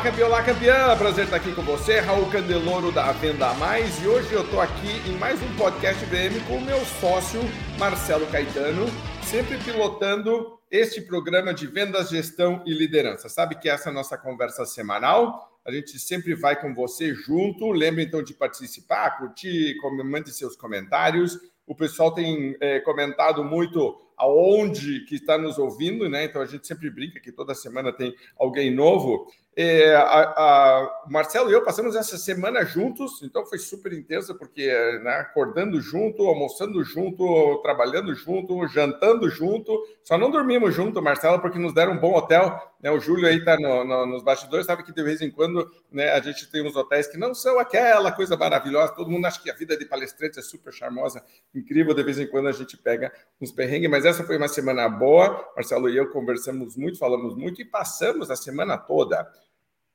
Olá, campeão, olá, campeã! Prazer estar aqui com você, Raul Candeloro da Venda Mais. E hoje eu estou aqui em mais um podcast VM com o meu sócio, Marcelo Caetano, sempre pilotando este programa de vendas, gestão e liderança. Sabe que essa é a nossa conversa semanal. A gente sempre vai com você junto. Lembre então de participar, curtir, mande seus comentários. O pessoal tem é, comentado muito aonde que está nos ouvindo, né? Então a gente sempre brinca que toda semana tem alguém novo. É, a, a, Marcelo e eu passamos essa semana juntos, então foi super intensa, porque né, acordando junto, almoçando junto, trabalhando junto, jantando junto, só não dormimos junto, Marcelo, porque nos deram um bom hotel. Né? O Júlio aí está no, no, nos bastidores, sabe que de vez em quando né, a gente tem uns hotéis que não são aquela coisa maravilhosa, todo mundo acha que a vida de palestrante é super charmosa, incrível, de vez em quando a gente pega uns perrengues, mas essa foi uma semana boa, Marcelo e eu conversamos muito, falamos muito e passamos a semana toda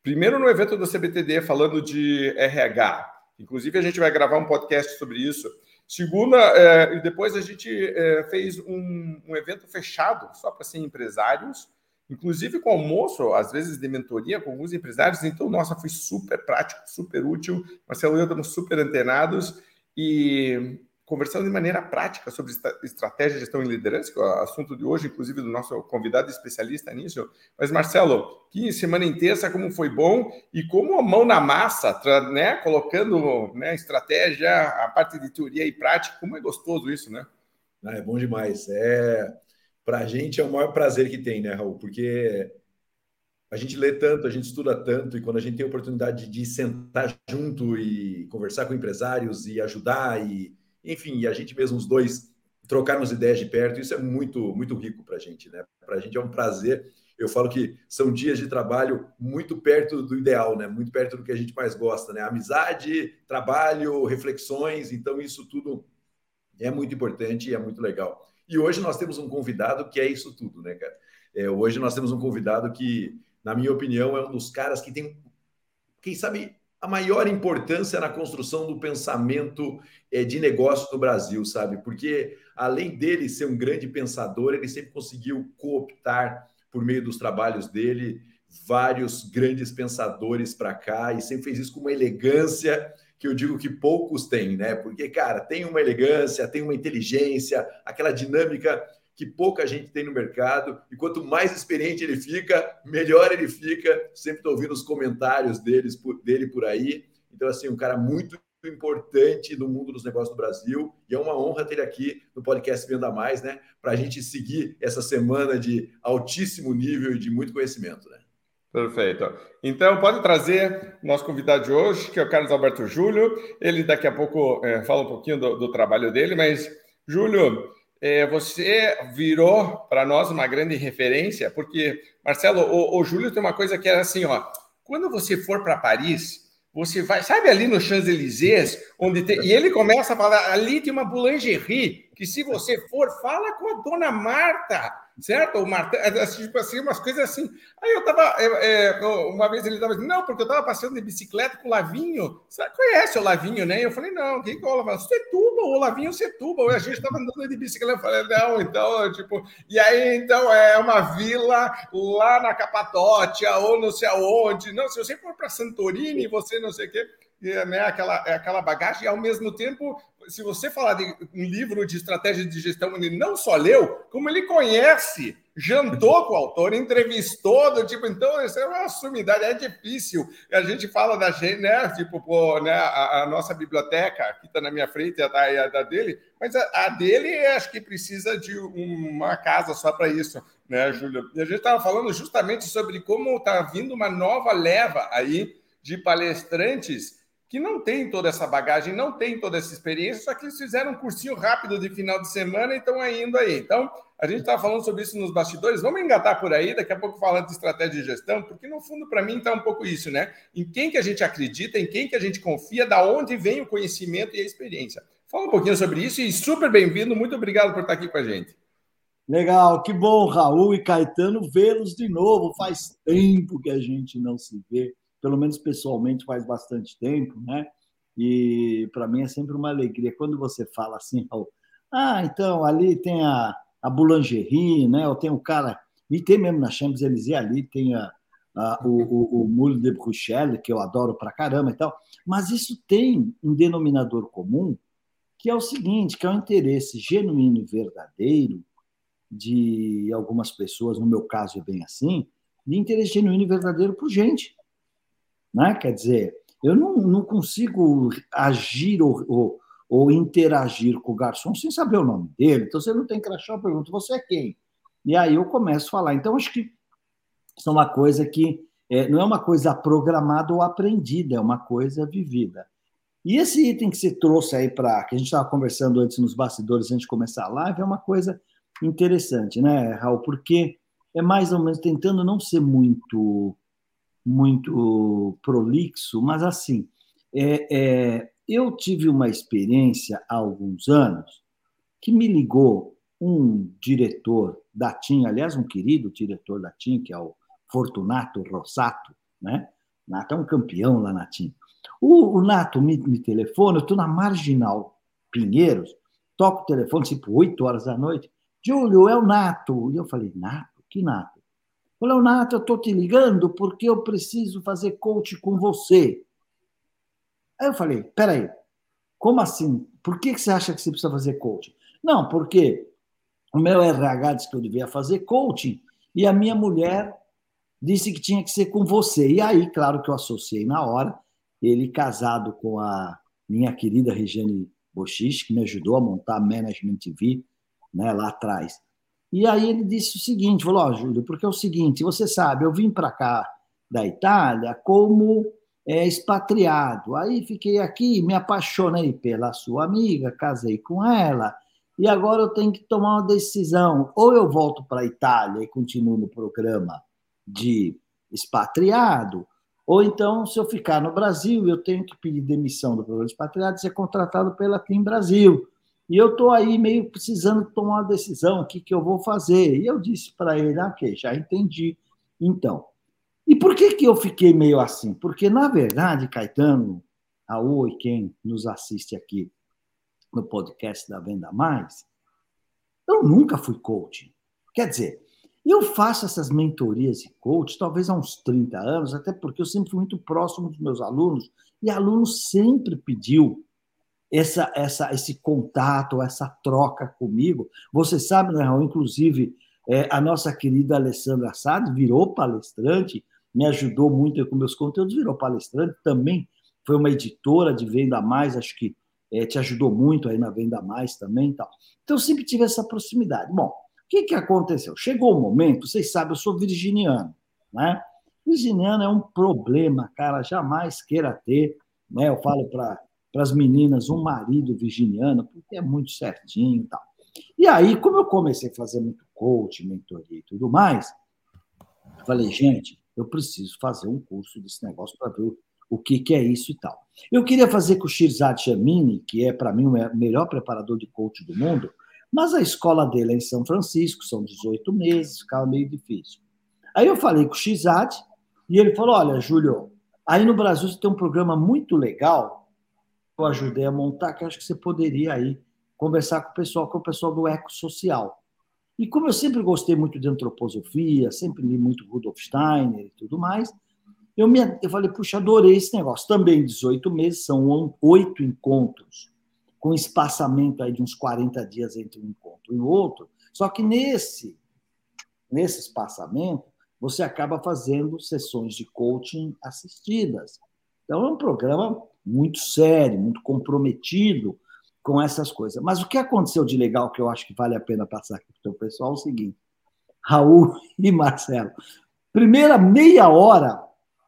Primeiro no evento do CBTD falando de RH. Inclusive, a gente vai gravar um podcast sobre isso. Segunda, é, e depois a gente é, fez um, um, evento fechado só para ser empresários, inclusive com almoço, às vezes de mentoria com alguns empresários. Então, nossa, foi super prático, super útil. Marcelo e eu estamos super antenados. E conversando de maneira prática sobre estratégia, gestão e liderança, que é o assunto de hoje, inclusive do nosso convidado especialista nisso. Mas, Marcelo, que semana intensa, como foi bom e como a mão na massa, né, colocando né, estratégia, a parte de teoria e prática, como é gostoso isso, né? Ah, é bom demais. É, Para a gente é o maior prazer que tem, né, Raul? Porque a gente lê tanto, a gente estuda tanto, e quando a gente tem a oportunidade de sentar junto e conversar com empresários e ajudar e enfim, e a gente mesmo, os dois, trocarmos ideias de perto, isso é muito, muito rico para a gente, né? Para a gente é um prazer. Eu falo que são dias de trabalho muito perto do ideal, né? Muito perto do que a gente mais gosta, né? Amizade, trabalho, reflexões, então isso tudo é muito importante e é muito legal. E hoje nós temos um convidado que é isso tudo, né, cara? É, hoje nós temos um convidado que, na minha opinião, é um dos caras que tem, quem sabe, a maior importância na construção do pensamento é, de negócio no Brasil, sabe? Porque além dele ser um grande pensador, ele sempre conseguiu cooptar, por meio dos trabalhos dele, vários grandes pensadores para cá e sempre fez isso com uma elegância que eu digo que poucos têm, né? Porque, cara, tem uma elegância, tem uma inteligência, aquela dinâmica que pouca gente tem no mercado, e quanto mais experiente ele fica, melhor ele fica. Sempre estou ouvindo os comentários deles, por, dele por aí. Então, assim, um cara muito importante no mundo dos negócios do Brasil, e é uma honra ter ele aqui no podcast Venda Mais, né? Para a gente seguir essa semana de altíssimo nível e de muito conhecimento, né? Perfeito. Então, pode trazer nosso convidado de hoje, que é o Carlos Alberto Júlio. Ele daqui a pouco é, fala um pouquinho do, do trabalho dele, mas, Júlio, é, você virou para nós uma grande referência, porque, Marcelo, o, o Júlio tem uma coisa que é assim, ó, quando você for para Paris, você vai, sabe ali no Champs-Élysées, onde tem, e ele começa a falar, ali tem uma boulangerie, que se você for, fala com a dona Marta, certo? O é, assim, tipo assim, umas coisas assim. Aí eu tava, é, é, uma vez ele tava não, porque eu tava passando de bicicleta com o Lavinho. Você conhece o Lavinho, né? Eu falei, não, quem que é o Lavinho? Setuba, o Lavinho Setuba. A gente tava andando de bicicleta. Eu falei, não, então, tipo, e aí, então, é uma vila lá na Capatócia, ou não sei aonde. Não, se você for para Santorini, você não sei o quê né, aquela, é aquela bagagem, e ao mesmo tempo, se você falar de um livro de estratégia de gestão, ele não só leu, como ele conhece, jantou com o autor, entrevistou, do tipo, então, isso é uma sumidade, é difícil. A gente fala da gente, né, tipo, pô, né, a, a nossa biblioteca, que está na minha frente, a da, a da dele, mas a, a, dele, acho que precisa de uma casa só para isso, né, Júlio? E a gente estava falando justamente sobre como está vindo uma nova leva aí de palestrantes que não tem toda essa bagagem, não tem toda essa experiência, só que eles fizeram um cursinho rápido de final de semana e estão indo aí. Então, a gente estava falando sobre isso nos bastidores, vamos engatar por aí, daqui a pouco falando de estratégia de gestão, porque no fundo, para mim, está um pouco isso, né? Em quem que a gente acredita, em quem que a gente confia, da onde vem o conhecimento e a experiência. Fala um pouquinho sobre isso e super bem-vindo, muito obrigado por estar aqui com a gente. Legal, que bom, Raul e Caetano, vê-los de novo. Faz tempo que a gente não se vê pelo menos pessoalmente faz bastante tempo, né? E para mim é sempre uma alegria quando você fala assim, ah, então ali tem a, a boulangerie, né? Ou tem o cara, e tem mesmo na Champs-Élysées ali, tem a, uh, o, o, o Moule de Bruxelles, que eu adoro pra caramba e tal. Mas isso tem um denominador comum, que é o seguinte, que é o interesse genuíno e verdadeiro de algumas pessoas, no meu caso é bem assim, de interesse genuíno e verdadeiro por gente. Né? Quer dizer, eu não, não consigo agir ou, ou, ou, interagir com o garçom sem saber o nome dele. Então, você não tem crachá, eu pergunto, você é quem? E aí eu começo a falar. Então, acho que isso é uma coisa que é, não é uma coisa programada ou aprendida, é uma coisa vivida. E esse item que você trouxe aí para que a gente estava conversando antes nos bastidores, antes de começar a live, é uma coisa interessante, né, Raul? Porque é mais ou menos tentando não ser muito muito prolixo, mas assim, é, é, eu tive uma experiência há alguns anos que me ligou um diretor da TIM, aliás, um querido diretor da TIM, que é o Fortunato Rossato, né? Nato é um campeão lá na TIM. O, o Nato me, me telefona, eu estou na Marginal Pinheiros, toco o telefone, tipo, 8 horas da noite. Júlio, é o Nato. E eu falei, Nato? Que Nato? Falei, Nato, eu estou te ligando porque eu preciso fazer coach com você. Aí eu falei, peraí, como assim? Por que você acha que você precisa fazer coaching? Não, porque o meu RH disse que eu devia fazer coaching e a minha mulher disse que tinha que ser com você. E aí, claro que eu associei na hora, ele casado com a minha querida Regiane Bochich, que me ajudou a montar a Management TV né, lá atrás. E aí ele disse o seguinte, falou, oh, Júlio, porque é o seguinte, você sabe, eu vim para cá da Itália como é, expatriado. Aí fiquei aqui, me apaixonei pela sua amiga, casei com ela, e agora eu tenho que tomar uma decisão. Ou eu volto para a Itália e continuo no programa de expatriado, ou então, se eu ficar no Brasil, eu tenho que pedir demissão do programa de expatriado e ser contratado pela TIM Brasil. E eu estou aí meio precisando tomar uma decisão, o que, eu vou fazer. E eu disse para ele, ah, ok, já entendi. Então, e por que, que eu fiquei meio assim? Porque, na verdade, Caetano, Raul e quem nos assiste aqui no podcast da Venda Mais, eu nunca fui coach. Quer dizer, eu faço essas mentorias e coach talvez há uns 30 anos, até porque eu sempre fui muito próximo dos meus alunos, e aluno sempre pediu essa, essa, esse contato, essa troca comigo. Você sabe, né, Raul? Inclusive, é, a nossa querida Alessandra Assad virou palestrante, me ajudou muito com meus conteúdos, virou palestrante também, foi uma editora de Venda Mais, acho que é, te ajudou muito aí na Venda Mais também tal. Então, sempre tive essa proximidade. Bom, o que, que aconteceu? Chegou o um momento, vocês sabem, eu sou virginiano, né? Virginiano é um problema, cara, jamais queira ter, né? Eu falo para para as meninas um marido virginiano, porque é muito certinho e tal. E aí, como eu comecei a fazer muito coach, mentoria e tudo mais, falei, gente, eu preciso fazer um curso desse negócio para ver o que, que é isso e tal. Eu queria fazer com o Shirzad Chamini, que é, para mim, o melhor preparador de coach do mundo, mas a escola dele é em São Francisco, são 18 meses, ficava meio difícil. Aí eu falei com o Shirzad, e ele falou, olha, Júlio, aí no Brasil você tem um programa muito legal eu ajudei a montar, que acho que você poderia aí conversar com o pessoal, com o pessoal do ecossocial. E como eu sempre gostei muito de antroposofia, sempre li muito Rudolf Steiner e tudo mais, eu, me, eu falei, puxa, adorei esse negócio. Também 18 meses, são oito encontros, com espaçamento aí de uns 40 dias entre um encontro e o outro. Só que nesse, nesse espaçamento, você acaba fazendo sessões de coaching assistidas. Então, é um programa muito sério, muito comprometido com essas coisas. Mas o que aconteceu de legal que eu acho que vale a pena passar aqui para o pessoal é o seguinte: Raul e Marcelo. Primeira meia hora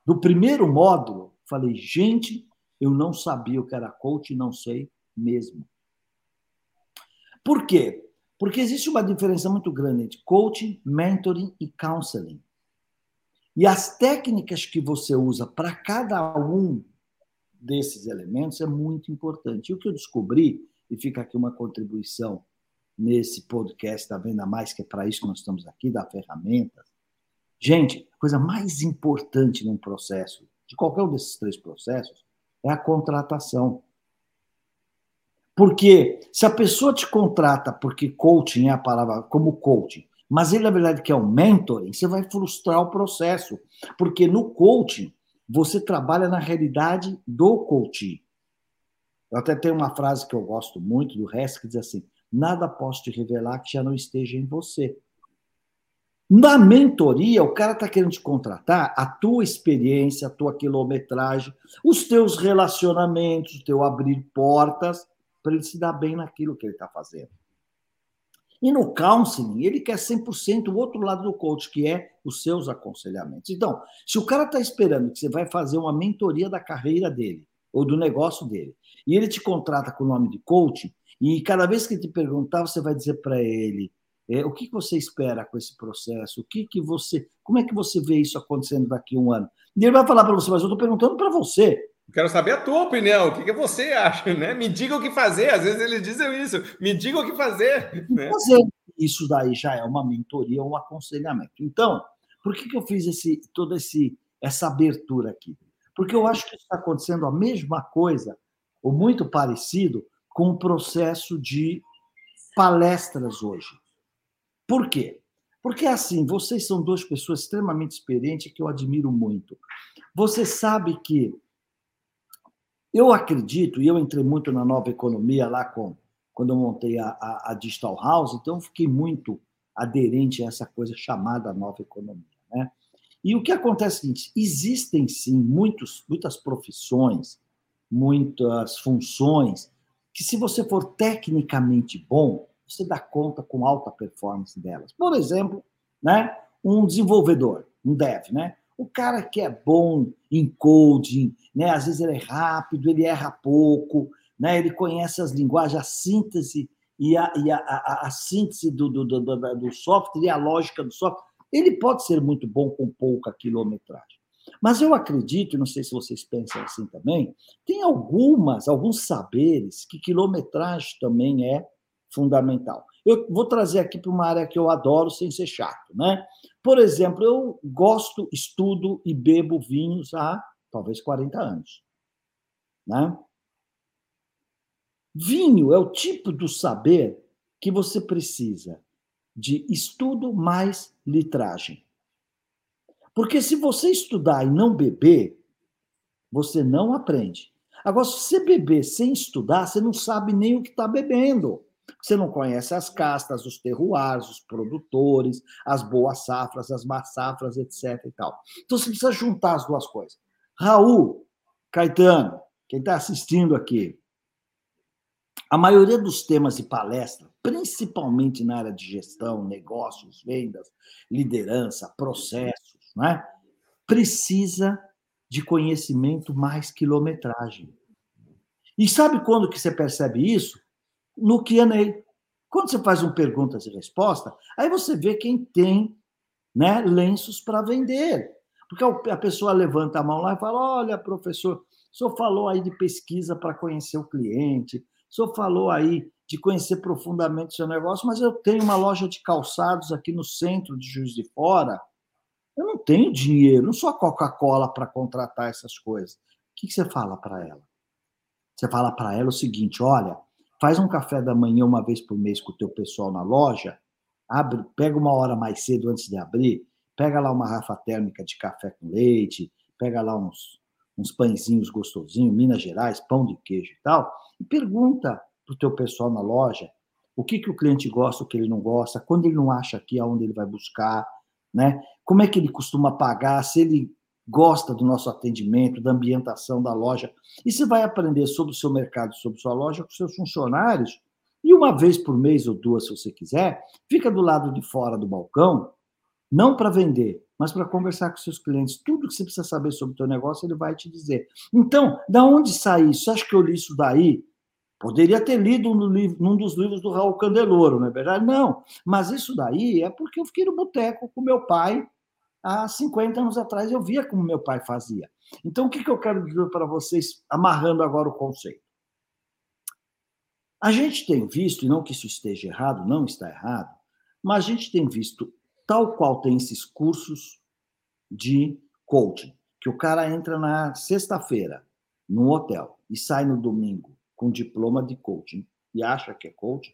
do primeiro módulo, falei, gente, eu não sabia o que era coach, não sei mesmo. Por quê? Porque existe uma diferença muito grande entre coaching, mentoring e counseling. E as técnicas que você usa para cada um desses elementos é muito importante. E o que eu descobri, e fica aqui uma contribuição nesse podcast da Venda Mais, que é para isso que nós estamos aqui, da ferramentas. Gente, a coisa mais importante num processo, de qualquer um desses três processos, é a contratação. Porque se a pessoa te contrata porque coaching é a palavra, como coaching, mas ele, na verdade, quer um mentoring, você vai frustrar o processo. Porque no coaching, você trabalha na realidade do coaching. Eu até tenho uma frase que eu gosto muito do Hess, que diz assim: nada posso te revelar que já não esteja em você. Na mentoria, o cara está querendo te contratar a tua experiência, a tua quilometragem, os teus relacionamentos, o teu abrir portas, para ele se dar bem naquilo que ele está fazendo. E no counseling, ele quer 100% o outro lado do coach, que é os seus aconselhamentos. Então, se o cara está esperando que você vai fazer uma mentoria da carreira dele, ou do negócio dele, e ele te contrata com o nome de coach, e cada vez que ele te perguntar, você vai dizer para ele, é, o que você espera com esse processo? O que, que você, como é que você vê isso acontecendo daqui a um ano? E ele vai falar para você, mas eu estou perguntando para você. Quero saber a tua opinião, o que, que você acha, né? Me diga o que fazer. Às vezes eles dizem isso, me diga o que fazer. Né? Fazer isso daí já é uma mentoria, um aconselhamento. Então, por que, que eu fiz esse, toda esse, essa abertura aqui? Porque eu acho que está acontecendo a mesma coisa, ou muito parecido, com o processo de palestras hoje. Por quê? Porque assim, vocês são duas pessoas extremamente experientes que eu admiro muito. Você sabe que eu acredito, e eu entrei muito na nova economia lá com, quando eu montei a, a, a Digital House, então eu fiquei muito aderente a essa coisa chamada nova economia. Né? E o que acontece é o seguinte: existem sim muitos, muitas profissões, muitas funções, que se você for tecnicamente bom, você dá conta com alta performance delas. Por exemplo, né, um desenvolvedor, um dev, né? O cara que é bom em coding, né? Às vezes ele é rápido, ele erra pouco, né? Ele conhece as linguagens, a síntese e a, e a, a, a síntese do, do, do, do software e a lógica do software. Ele pode ser muito bom com pouca quilometragem. Mas eu acredito, não sei se vocês pensam assim também, tem algumas, alguns saberes que quilometragem também é fundamental. Eu vou trazer aqui para uma área que eu adoro sem ser chato, né? Por exemplo, eu gosto, estudo e bebo vinhos há talvez 40 anos, né? Vinho é o tipo do saber que você precisa de estudo mais litragem. Porque se você estudar e não beber, você não aprende. Agora, se você beber sem estudar, você não sabe nem o que está bebendo. Você não conhece as castas, os terroirs, os produtores, as boas safras, as más safras, etc. E tal. Então você precisa juntar as duas coisas. Raul, Caetano, quem está assistindo aqui, a maioria dos temas de palestra, principalmente na área de gestão, negócios, vendas, liderança, processos, né, precisa de conhecimento mais quilometragem. E sabe quando que você percebe isso? No Q&A. Quando você faz um perguntas e resposta, aí você vê quem tem né, lenços para vender. Porque a pessoa levanta a mão lá e fala: Olha, professor, o senhor falou aí de pesquisa para conhecer o cliente, o senhor falou aí de conhecer profundamente o seu negócio, mas eu tenho uma loja de calçados aqui no centro de Juiz de Fora. Eu não tenho dinheiro, não sou a Coca-Cola para contratar essas coisas. O que você fala para ela? Você fala para ela o seguinte: olha, faz um café da manhã uma vez por mês com o teu pessoal na loja, abre, pega uma hora mais cedo antes de abrir, pega lá uma rafa térmica de café com leite, pega lá uns, uns pãezinhos gostosinhos, Minas Gerais, pão de queijo e tal, e pergunta para o teu pessoal na loja o que, que o cliente gosta, o que ele não gosta, quando ele não acha aqui, aonde ele vai buscar, né? Como é que ele costuma pagar, se ele gosta do nosso atendimento, da ambientação da loja. E você vai aprender sobre o seu mercado, sobre sua loja com seus funcionários. E uma vez por mês ou duas, se você quiser, fica do lado de fora do balcão, não para vender, mas para conversar com seus clientes. Tudo que você precisa saber sobre o seu negócio, ele vai te dizer. Então, da onde sai isso? Acha que eu li isso daí? Poderia ter lido no livro, num dos livros do Raul Candeloro, não é verdade? Não. Mas isso daí é porque eu fiquei no boteco com meu pai há 50 anos atrás eu via como meu pai fazia. Então, o que, que eu quero dizer para vocês, amarrando agora o conceito? A gente tem visto, e não que isso esteja errado, não está errado, mas a gente tem visto, tal qual tem esses cursos de coaching, que o cara entra na sexta-feira no hotel e sai no domingo com diploma de coaching e acha que é coaching,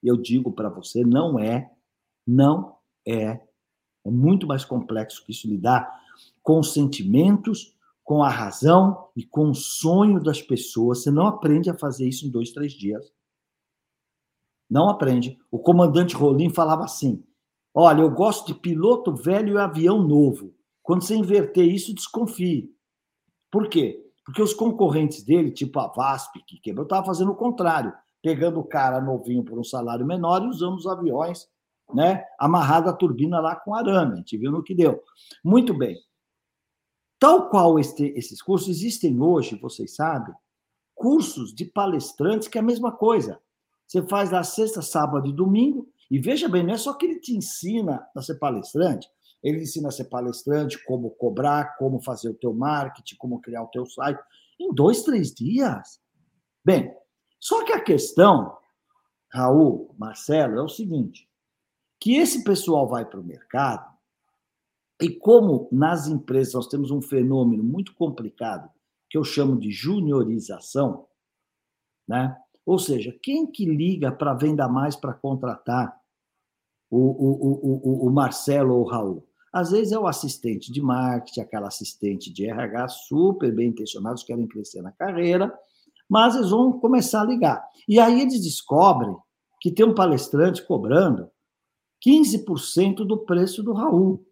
eu digo para você, não é, não É. É muito mais complexo que isso lidar com os sentimentos, com a razão e com o sonho das pessoas. Você não aprende a fazer isso em dois, três dias. Não aprende. O comandante Rolim falava assim: Olha, eu gosto de piloto velho e avião novo. Quando você inverter isso, desconfie. Por quê? Porque os concorrentes dele, tipo a VASP, que quebrou, estavam fazendo o contrário, pegando o cara novinho por um salário menor e usando os aviões, né, amarrado a turbina lá com arame. A gente viu no que deu. Muito bem. Tal qual este, esses cursos, existem hoje, vocês sabem, cursos de palestrantes que é a mesma coisa. Você faz lá sexta, sábado e domingo, e veja bem, não é só que ele te ensina a ser palestrante, ele ensina a ser palestrante, como cobrar, como fazer o teu marketing, como criar o teu site, em dois, três dias. Bem, só que a questão, Raul, Marcelo, é o seguinte, que esse pessoal vai para o mercado, e como nas empresas nós temos um fenômeno muito complicado, que eu chamo de juniorização, né? Ou seja, quem que liga para venda mais para contratar o, o, o, o Marcelo ou o Raul? Às vezes é o assistente de marketing, aquela assistente de RH super bem intencionados, querem crescer na carreira, mas eles vão começar a ligar. E aí eles descobrem que tem um palestrante cobrando 15% do preço do Raul.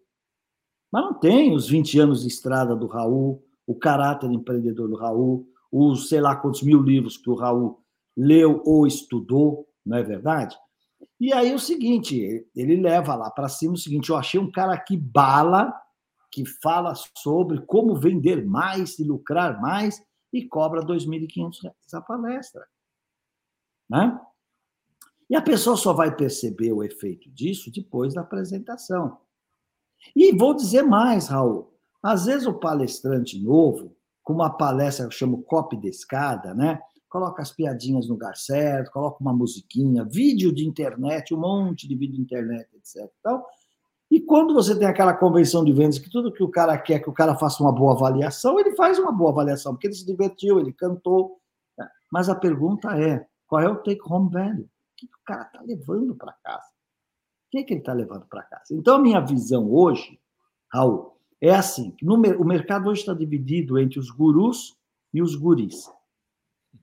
Mas não tem os 20 anos de estrada do Raul, o caráter empreendedor do Raul, os sei lá quantos mil livros que o Raul leu ou estudou, não é verdade? E aí o seguinte, ele leva lá para cima o seguinte: eu achei um cara que bala, que fala sobre como vender mais e lucrar mais e cobra R$ 2.500 a palestra. Né? E a pessoa só vai perceber o efeito disso depois da apresentação. E vou dizer mais, Raul. Às vezes o palestrante novo, com uma palestra que eu chamo copy de escada, né? coloca as piadinhas no lugar certo, coloca uma musiquinha, vídeo de internet, um monte de vídeo de internet, etc. Então, e quando você tem aquela convenção de vendas que tudo que o cara quer que o cara faça uma boa avaliação, ele faz uma boa avaliação, porque ele se divertiu, ele cantou. Né? Mas a pergunta é: qual é o take home value? O que o cara está levando para casa? O que, é que ele está levando para casa? Então, a minha visão hoje, Raul, é assim: no, o mercado hoje está dividido entre os gurus e os guris.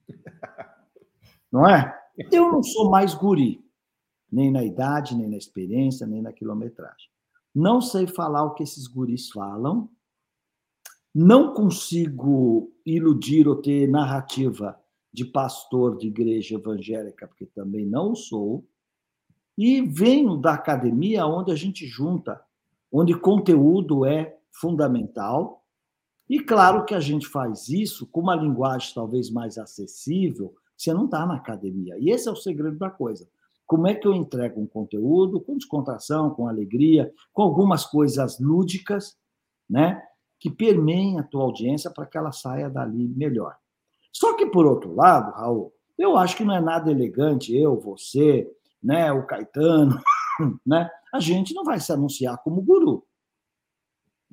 Não é? Eu não sou mais guri, nem na idade, nem na experiência, nem na quilometragem. Não sei falar o que esses guris falam, não consigo iludir ou ter narrativa de pastor de igreja evangélica, porque também não sou, e venho da academia onde a gente junta, onde conteúdo é fundamental, e claro que a gente faz isso com uma linguagem talvez mais acessível, você não está na academia. E esse é o segredo da coisa. Como é que eu entrego um conteúdo com descontração, com alegria, com algumas coisas lúdicas, né? Que permeiem a tua audiência para que ela saia dali melhor. Só que, por outro lado, Raul, eu acho que não é nada elegante eu, você, né, o Caetano, né? A gente não vai se anunciar como guru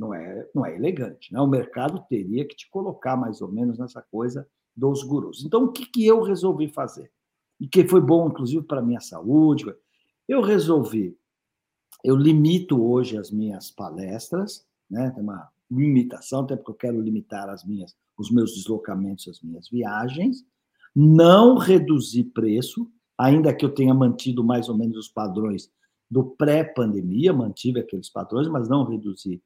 não é, não é elegante. Né? O mercado teria que te colocar mais ou menos nessa coisa dos gurus. Então, o que, que eu resolvi fazer? E que foi bom, inclusive, para a minha saúde. Eu resolvi, eu limito hoje as minhas palestras, né? tem uma limitação, até porque eu quero limitar as minhas, os meus deslocamentos, as minhas viagens, não reduzir preço, ainda que eu tenha mantido mais ou menos os padrões do pré-pandemia, mantive aqueles padrões, mas não reduzi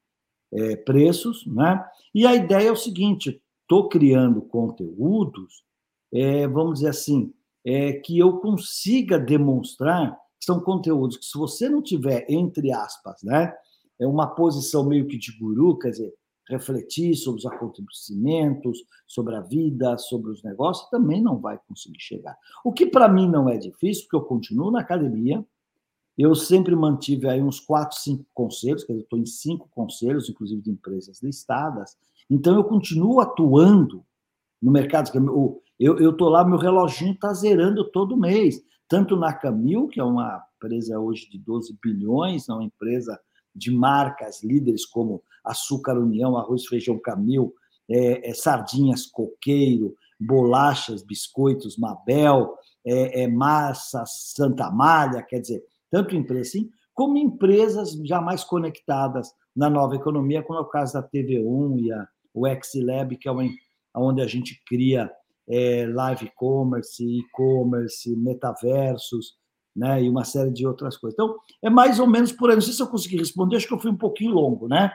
é, preços, né? E a ideia é o seguinte: estou criando conteúdos, é, vamos dizer assim, é, que eu consiga demonstrar que são conteúdos que, se você não tiver, entre aspas, né, uma posição meio que de guru, quer dizer, refletir sobre os acontecimentos, sobre a vida, sobre os negócios, também não vai conseguir chegar. O que para mim não é difícil, porque eu continuo na academia, eu sempre mantive aí uns quatro, cinco conselhos, quer dizer, estou em cinco conselhos, inclusive de empresas listadas. Então, eu continuo atuando no mercado. Eu estou lá, meu reloginho está zerando todo mês. Tanto na Camil, que é uma empresa hoje de 12 bilhões, é uma empresa de marcas líderes como Açúcar União, Arroz Feijão Camil, é, é, Sardinhas Coqueiro, Bolachas, Biscoitos Mabel, é, é Massa Santa Malha, quer dizer, tanto empresa assim, como empresas já mais conectadas na nova economia, como é o caso da TV1 e a, o XLab, que é onde a gente cria é, live commerce, e-commerce, metaversos, né, e uma série de outras coisas. Então, é mais ou menos por aí. Não sei se eu consegui responder, acho que eu fui um pouquinho longo, né?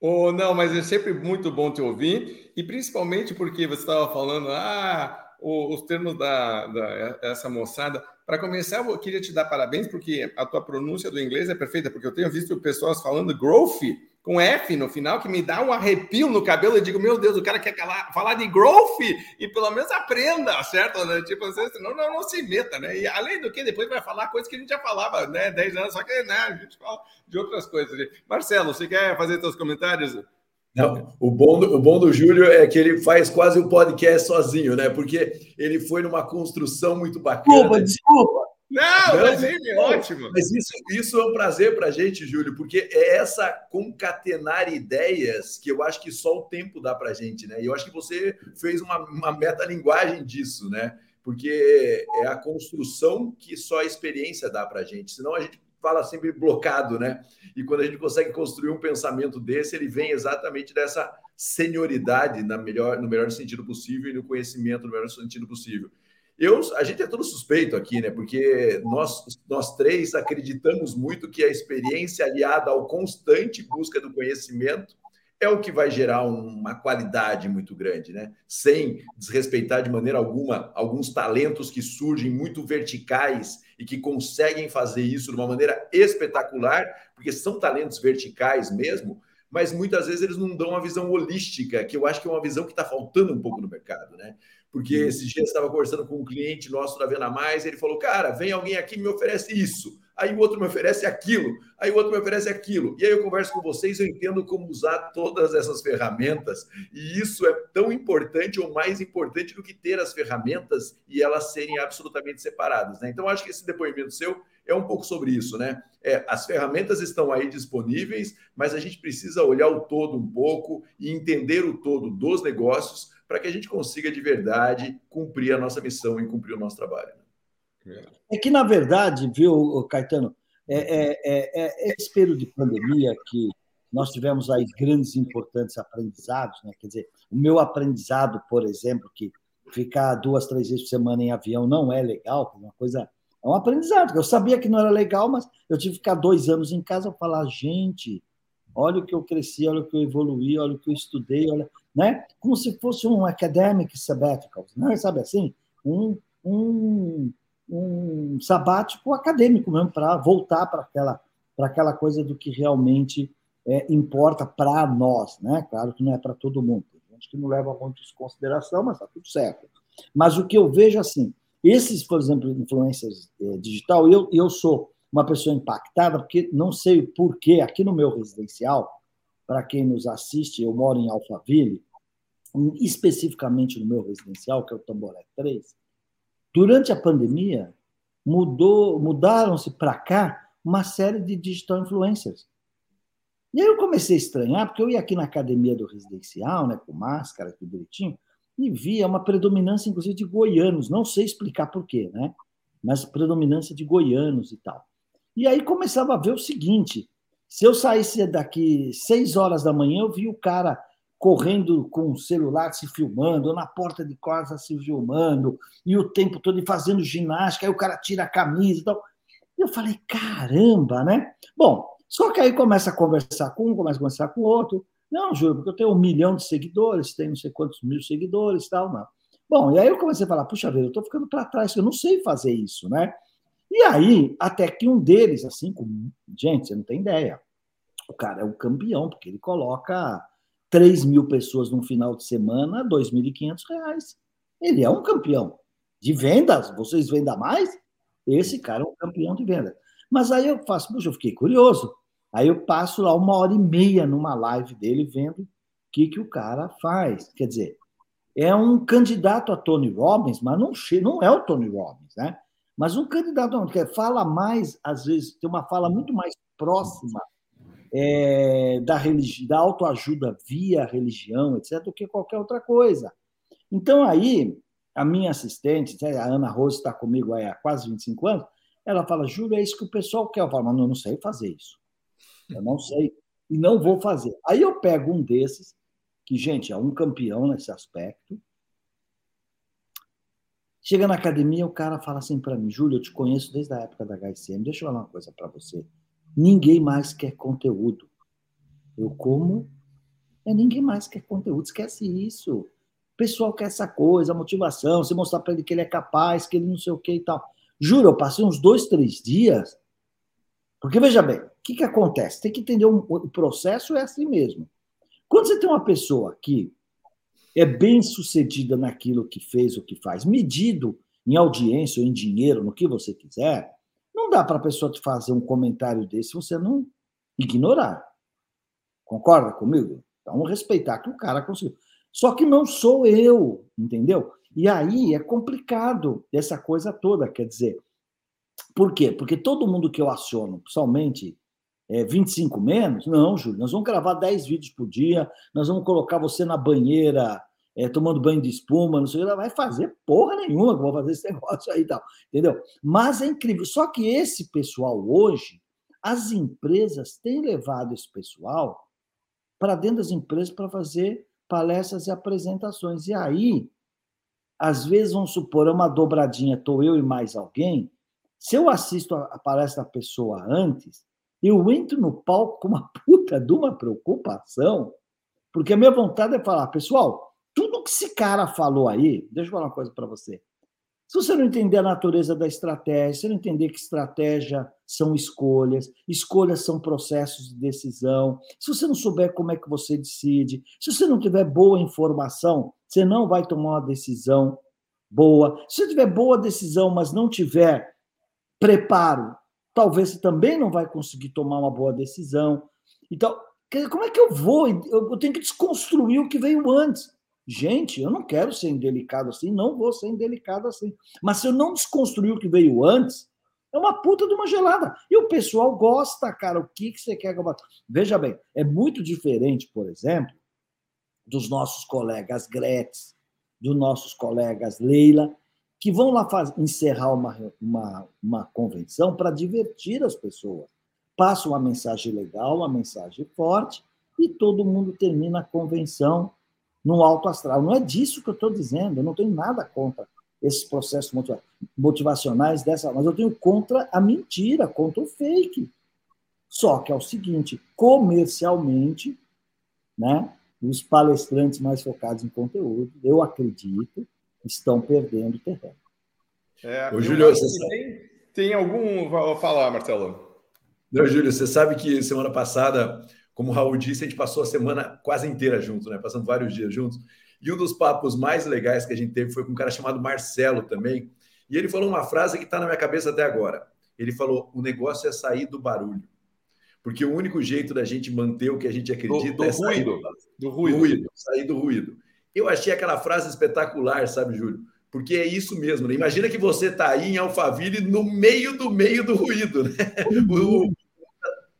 Oh, não, mas é sempre muito bom te ouvir, e principalmente porque você estava falando, ah, os termos da, da essa moçada. Para começar, eu queria te dar parabéns, porque a tua pronúncia do inglês é perfeita, porque eu tenho visto pessoas falando growth com F no final, que me dá um arrepio no cabelo. Eu digo, meu Deus, o cara quer calar, falar de growth e pelo menos aprenda, certo? Né? Tipo, senão não, não se meta, né? E além do que, depois vai falar coisas que a gente já falava, né? 10 anos, só que né, a gente fala de outras coisas. Marcelo, você quer fazer seus comentários? Não, o bom, do, o bom do Júlio é que ele faz quase um podcast sozinho, né? Porque ele foi numa construção muito bacana. Desculpa, desculpa. Não, mas é ótimo. Mas isso, isso é um prazer para a gente, Júlio, porque é essa concatenar ideias que eu acho que só o tempo dá para a gente, né? E eu acho que você fez uma, uma metalinguagem disso, né? Porque é a construção que só a experiência dá para a gente. Senão a gente fala sempre blocado, né? E quando a gente consegue construir um pensamento desse, ele vem exatamente dessa senioridade na melhor, no melhor sentido possível e no conhecimento no melhor sentido possível. Eu, a gente é todo suspeito aqui, né? Porque nós, nós três acreditamos muito que a experiência aliada ao constante busca do conhecimento é o que vai gerar uma qualidade muito grande, né? Sem desrespeitar de maneira alguma alguns talentos que surgem muito verticais e que conseguem fazer isso de uma maneira espetacular, porque são talentos verticais mesmo, mas muitas vezes eles não dão uma visão holística, que eu acho que é uma visão que está faltando um pouco no mercado, né? Porque esses dias estava conversando com um cliente nosso da Venda Mais, e ele falou: Cara, vem alguém aqui e me oferece isso aí o outro me oferece aquilo, aí o outro me oferece aquilo. E aí eu converso com vocês, eu entendo como usar todas essas ferramentas, e isso é tão importante ou mais importante do que ter as ferramentas e elas serem absolutamente separadas. Né? Então, acho que esse depoimento seu é um pouco sobre isso, né? É, as ferramentas estão aí disponíveis, mas a gente precisa olhar o todo um pouco e entender o todo dos negócios para que a gente consiga de verdade cumprir a nossa missão e cumprir o nosso trabalho. Né? É que, na verdade, viu, Caetano, é, é, é, é, esse período de pandemia que nós tivemos aí grandes e importantes aprendizados, né? quer dizer, o meu aprendizado, por exemplo, que ficar duas, três vezes por semana em avião não é legal, é uma coisa, é um aprendizado. Eu sabia que não era legal, mas eu tive que ficar dois anos em casa e falar, gente, olha o que eu cresci, olha o que eu evoluí, olha o que eu estudei, olha, né? Como se fosse um academic sabbatical, né? sabe assim? Um, um, um sabático acadêmico mesmo, para voltar para aquela, aquela coisa do que realmente é, importa para nós. Né? Claro que não é para todo mundo. Tem gente que não leva muito em consideração, mas está tudo certo. Mas o que eu vejo assim, esses, por exemplo, influências é, digital, eu, eu sou uma pessoa impactada, porque não sei o porquê, aqui no meu residencial, para quem nos assiste, eu moro em Alphaville, especificamente no meu residencial, que é o Tamboré 3, Durante a pandemia, mudou, mudaram-se para cá uma série de digital influencers. E aí eu comecei a estranhar, porque eu ia aqui na academia do residencial, né, com máscara, tudo direitinho, e via uma predominância, inclusive, de goianos. Não sei explicar por quê, né? Mas predominância de goianos e tal. E aí começava a ver o seguinte: se eu saísse daqui seis horas da manhã, eu vi o cara correndo com o celular se filmando, na porta de casa se filmando, e o tempo todo fazendo ginástica, aí o cara tira a camisa e tal. E eu falei, caramba, né? Bom, só que aí começa a conversar com um, começa a conversar com o outro. Não, Júlio, porque eu tenho um milhão de seguidores, tenho não sei quantos mil seguidores tal, não. Bom, e aí eu comecei a falar, puxa vida, eu estou ficando para trás, eu não sei fazer isso, né? E aí, até que um deles, assim, com... gente, você não tem ideia, o cara é um campeão, porque ele coloca 3 mil pessoas num final de semana, R$ 2.500. Ele é um campeão de vendas. Vocês vendam mais? Esse cara é um campeão de vendas. Mas aí eu faço, puxa, eu fiquei curioso. Aí eu passo lá uma hora e meia numa live dele vendo o que, que o cara faz. Quer dizer, é um candidato a Tony Robbins, mas não, não é o Tony Robbins, né? Mas um candidato que fala mais, às vezes, tem uma fala muito mais próxima é, da, da autoajuda via religião, etc., do que qualquer outra coisa. Então, aí, a minha assistente, a Ana Rose está comigo há quase 25 anos, Ela fala, Júlio, é isso que o pessoal quer. Eu falo, mas eu não sei fazer isso. Eu não sei. E não vou fazer. Aí eu pego um desses, que, gente, é um campeão nesse aspecto. Chega na academia, o cara fala assim para mim, Júlio, eu te conheço desde a época da HSM, deixa eu falar uma coisa para você. Ninguém mais quer conteúdo. Eu como? É, ninguém mais quer conteúdo, esquece isso. O pessoal quer essa coisa, a motivação, você mostrar para ele que ele é capaz, que ele não sei o que e tal. Juro, eu passei uns dois, três dias. Porque, veja bem, o que, que acontece? Tem que entender um, o processo é assim mesmo. Quando você tem uma pessoa que é bem sucedida naquilo que fez ou que faz, medido em audiência ou em dinheiro, no que você quiser, não dá para a pessoa te fazer um comentário desse se você não ignorar. Concorda comigo? Então, respeitar que o cara conseguiu. Só que não sou eu, entendeu? E aí é complicado essa coisa toda. Quer dizer, por quê? Porque todo mundo que eu aciono, somente é, 25 menos, não, Júlio, nós vamos gravar 10 vídeos por dia, nós vamos colocar você na banheira é, tomando banho de espuma, não sei o que, vai fazer porra nenhuma que vou fazer esse negócio aí e tal, entendeu? Mas é incrível. Só que esse pessoal hoje, as empresas têm levado esse pessoal para dentro das empresas para fazer palestras e apresentações. E aí, às vezes, vamos supor, é uma dobradinha, estou eu e mais alguém. Se eu assisto a palestra da pessoa antes, eu entro no palco com uma puta de uma preocupação, porque a minha vontade é falar, pessoal, tudo que esse cara falou aí, deixa eu falar uma coisa para você. Se você não entender a natureza da estratégia, se não entender que estratégia são escolhas, escolhas são processos de decisão, se você não souber como é que você decide, se você não tiver boa informação, você não vai tomar uma decisão boa. Se você tiver boa decisão, mas não tiver preparo, talvez você também não vai conseguir tomar uma boa decisão. Então, como é que eu vou? Eu tenho que desconstruir o que veio antes. Gente, eu não quero ser indelicado assim, não vou ser indelicado assim. Mas se eu não desconstruir o que veio antes, é uma puta de uma gelada. E o pessoal gosta, cara. O que, que você quer que eu Veja bem, é muito diferente, por exemplo, dos nossos colegas Gretz, dos nossos colegas Leila, que vão lá encerrar uma, uma, uma convenção para divertir as pessoas. Passa uma mensagem legal, uma mensagem forte, e todo mundo termina a convenção no alto astral. Não é disso que eu estou dizendo, eu não tenho nada contra esses processos motivacionais dessa, mas eu tenho contra a mentira, contra o fake. Só que é o seguinte, comercialmente, né, os palestrantes mais focados em conteúdo, eu acredito, estão perdendo terreno. É, Ô, Júlio, você tem, tem algum. Fala, Marcelo. Não, Júlio, você sabe que semana passada como o Raul disse, a gente passou a semana quase inteira juntos, né? Passando vários dias juntos. E um dos papos mais legais que a gente teve foi com um cara chamado Marcelo também. E ele falou uma frase que está na minha cabeça até agora. Ele falou: o negócio é sair do barulho. Porque o único jeito da gente manter o que a gente acredita do, do é sair ruído, do, do ruído. ruído. Sair do ruído. Eu achei aquela frase espetacular, sabe, Júlio? Porque é isso mesmo. Né? Imagina que você está aí em Alphaville no meio do meio do ruído. Né? O,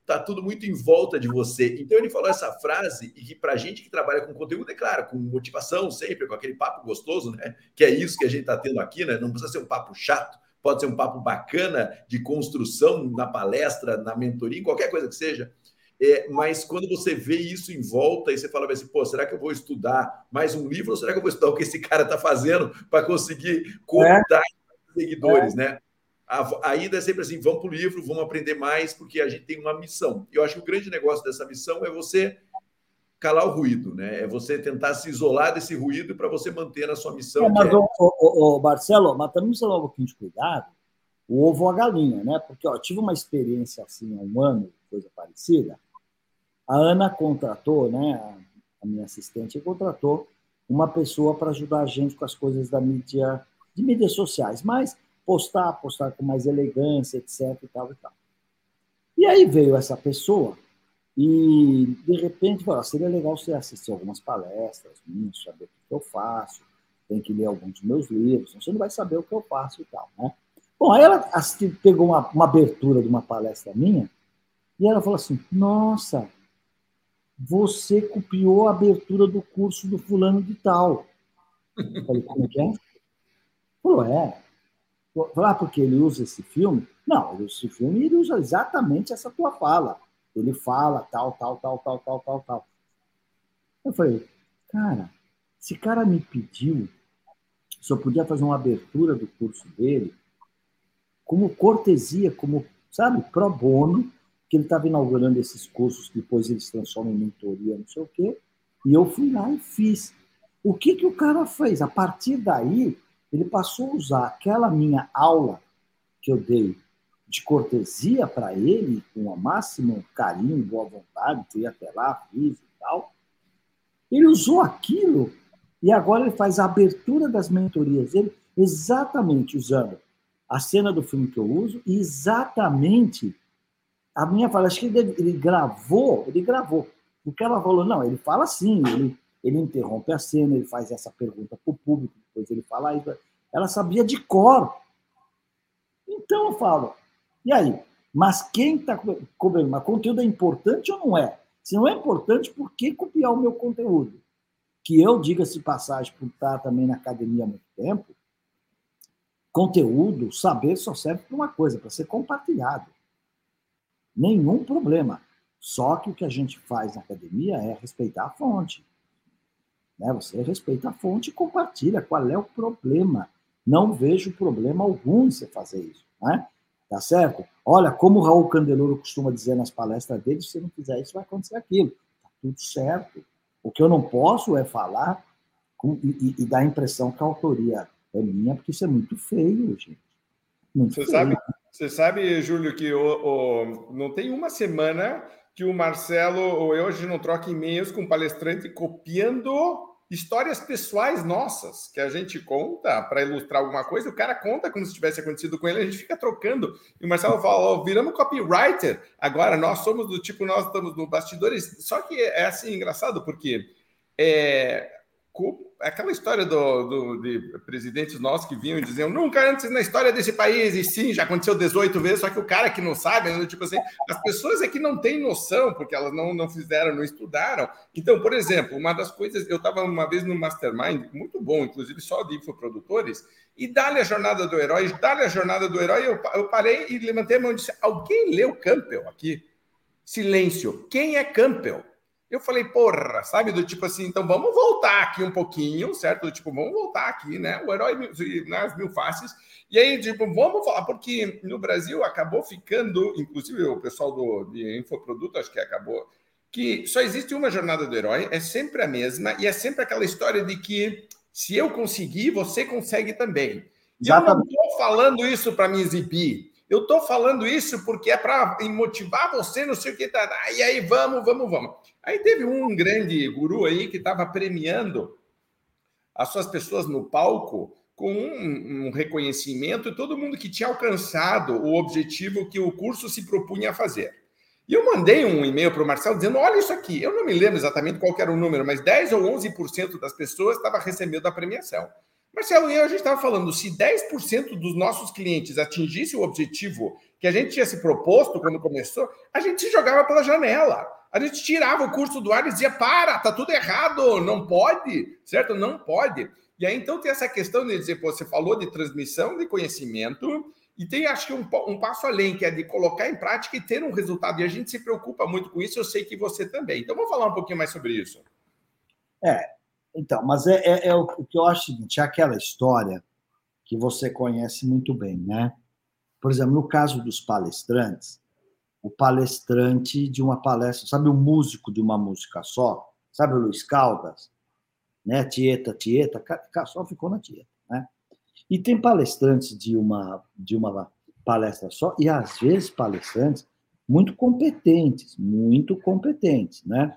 tá tudo muito em volta de você. Então ele falou essa frase e que para gente que trabalha com conteúdo é claro, com motivação sempre, com aquele papo gostoso, né? Que é isso que a gente está tendo aqui, né? Não precisa ser um papo chato, pode ser um papo bacana de construção na palestra, na mentoria, qualquer coisa que seja. É, mas quando você vê isso em volta e você fala assim, pô, será que eu vou estudar mais um livro ou será que eu vou estudar o que esse cara está fazendo para conseguir contar é. seguidores, é. né? A, ida é sempre assim: vamos para o livro, vamos aprender mais, porque a gente tem uma missão. Eu acho que o grande negócio dessa missão é você calar o ruído, né? É você tentar se isolar desse ruído para você manter a sua missão. É, mas, é... o, o, o, Marcelo, mas também precisa tomar um pouquinho de cuidado o ovo ou a galinha, né? Porque ó, eu tive uma experiência assim há um ano, coisa parecida. A Ana contratou, né? A, a minha assistente contratou uma pessoa para ajudar a gente com as coisas da mídia, de mídias sociais, mas postar, postar com mais elegância, etc. E tal e tal. E aí veio essa pessoa e, de repente, falou: ah, seria legal você assistir algumas palestras saber o que eu faço, tem que ler alguns dos meus livros, você não vai saber o que eu faço e tal, né? Bom, aí ela assistiu, pegou uma, uma abertura de uma palestra minha e ela falou assim: Nossa, você copiou a abertura do curso do fulano de tal. Eu falei, como é que é? Falou, é. Ah, porque ele usa esse filme. Não, esse filme ele usa exatamente essa tua fala. Ele fala tal, tal, tal, tal, tal, tal, tal. Eu falei, cara, esse cara me pediu se eu podia fazer uma abertura do curso dele como cortesia, como, sabe, pro bono, que ele estava inaugurando esses cursos, depois eles transformam em mentoria, não sei o quê. E eu fui lá e fiz. O que, que o cara fez? A partir daí, ele passou a usar aquela minha aula que eu dei de cortesia para ele, com o máximo carinho, boa vontade, fui até lá, fiz e tal. Ele usou aquilo e agora ele faz a abertura das mentorias dele exatamente usando a cena do filme que eu uso e exatamente a minha fala. Acho que ele, ele gravou, ele gravou. O que ela falou, não, ele fala assim, ele, ele interrompe a cena, ele faz essa pergunta para o público, depois ele fala isso. Ela sabia de cor. Então eu falo, e aí? Mas quem está cobrando? Mas conteúdo é importante ou não é? Se não é importante, por que copiar o meu conteúdo? Que eu, diga-se passagem, por estar também na academia há muito tempo, conteúdo, saber só serve para uma coisa, para ser compartilhado. Nenhum problema. Só que o que a gente faz na academia é respeitar a fonte. Né? Você respeita a fonte e compartilha. Qual é o problema? Não vejo problema algum em você fazer isso. Né? Tá certo? Olha, como o Raul Candeloro costuma dizer nas palestras dele, se você não fizer isso, vai acontecer aquilo. Tá tudo certo. O que eu não posso é falar com, e, e, dar a impressão que a autoria é minha, porque isso é muito feio, gente. Muito você, feio. Sabe, você sabe, Júlio, que o, o, não tem uma semana que o Marcelo ou eu, gente não troca e-mails com palestrante copiando histórias pessoais nossas que a gente conta para ilustrar alguma coisa, o cara conta como se tivesse acontecido com ele, a gente fica trocando. E o Marcelo fala: oh, viramos copywriter. Agora nós somos do tipo, nós estamos no bastidores. Só que é assim engraçado, porque é, aquela história do, do, de presidentes nossos que vinham e diziam nunca antes na história desse país, e sim, já aconteceu 18 vezes, só que o cara que não sabe, né, tipo assim, as pessoas é que não têm noção, porque elas não, não fizeram, não estudaram. Então, por exemplo, uma das coisas, eu estava uma vez no Mastermind, muito bom, inclusive só de infoprodutores, e dá-lhe a jornada do herói, dá-lhe a jornada do herói, eu, eu parei e levantei a mão e disse, alguém leu Campbell aqui? Silêncio. Quem é Campbell? Eu falei, porra, sabe? Do tipo assim, então vamos voltar aqui um pouquinho, certo? Do tipo, vamos voltar aqui, né? O herói nas né, mil faces. E aí, tipo, vamos falar, porque no Brasil acabou ficando, inclusive o pessoal do de infoproduto, acho que acabou, que só existe uma jornada do herói, é sempre a mesma, e é sempre aquela história de que se eu conseguir, você consegue também. E eu não estou falando isso para me exibir. Eu estou falando isso porque é para motivar você, não sei o que. Tá, tá, e aí, vamos, vamos, vamos. Aí teve um grande guru aí que estava premiando as suas pessoas no palco com um, um, reconhecimento e todo mundo que tinha alcançado o objetivo que o curso se propunha a fazer. E eu mandei um e-mail para o Marcelo dizendo: olha isso aqui, eu não me lembro exatamente qual era o número, mas 10 ou 11% das pessoas estava recebendo a premiação. Marcelo, e a gente estava falando, se 10% dos nossos clientes atingisse o objetivo que a gente tinha se proposto quando começou, a gente se jogava pela janela. A gente tirava o curso do ar e dizia: para, tá tudo errado, não pode, certo? Não pode. E aí então tem essa questão de dizer: você falou de transmissão de conhecimento, e tem, acho que, um, um, passo além, que é de colocar em prática e ter um resultado. E a gente se preocupa muito com isso, eu sei que você também. Então, vamos falar um pouquinho mais sobre isso. É, então, mas é, é, é o, o, que eu acho o seguinte: é aquela história que você conhece muito bem, né? Por exemplo, no caso dos palestrantes, o palestrante de uma palestra, sabe o músico de uma música só? Sabe o Luiz Caldas? Né? Tieta, Tieta, só ficou na Tieta, né? E tem palestrantes de uma, de uma palestra só, e às vezes palestrantes muito competentes, muito competentes, né?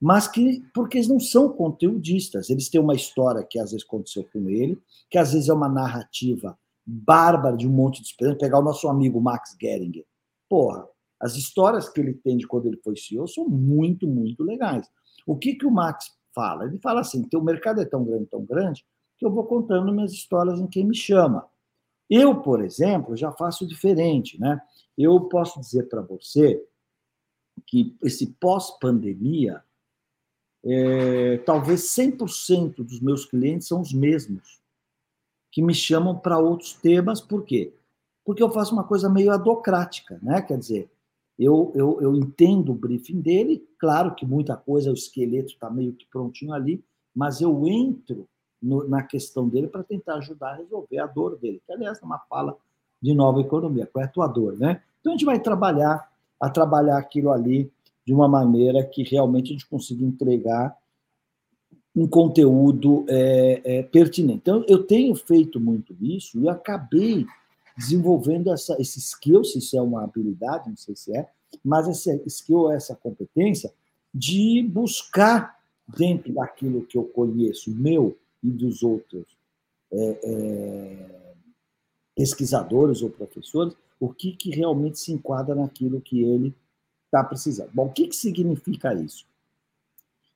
mas que porque eles não são conteudistas, eles têm uma história que às vezes aconteceu com ele, que às vezes é uma narrativa bárbara de um monte de experiência. Pegar o nosso amigo Max Geringer. Porra, as histórias que ele tem de quando ele foi CEO são muito, muito legais. O que, que o Max fala? Ele fala assim: o mercado é tão grande, tão grande, que eu vou contando minhas histórias em quem me chama. Eu, por exemplo, já faço diferente, né? Eu posso dizer para você que esse pós-pandemia, é, talvez 100% dos meus clientes são os mesmos, que me chamam para outros temas, por quê? porque eu faço uma coisa meio adocrática, né? Quer dizer, eu, eu, eu entendo o briefing dele, claro que muita coisa, o esqueleto está meio que prontinho ali, mas eu entro no, na questão dele para tentar ajudar a resolver a dor dele, que aliás é uma fala de nova economia, qual é a tua dor, né? Então a gente vai trabalhar a trabalhar aquilo ali de uma maneira que realmente a gente consiga entregar um conteúdo é, é, pertinente. Então, eu tenho feito muito isso e acabei desenvolvendo essa, esse skill, se isso é uma habilidade, não sei se é, mas esse skill, essa competência de buscar dentro daquilo que eu conheço, meu e dos outros é, é, pesquisadores ou professores, o que, que realmente se enquadra naquilo que ele está precisando. Bom, o que, que significa isso?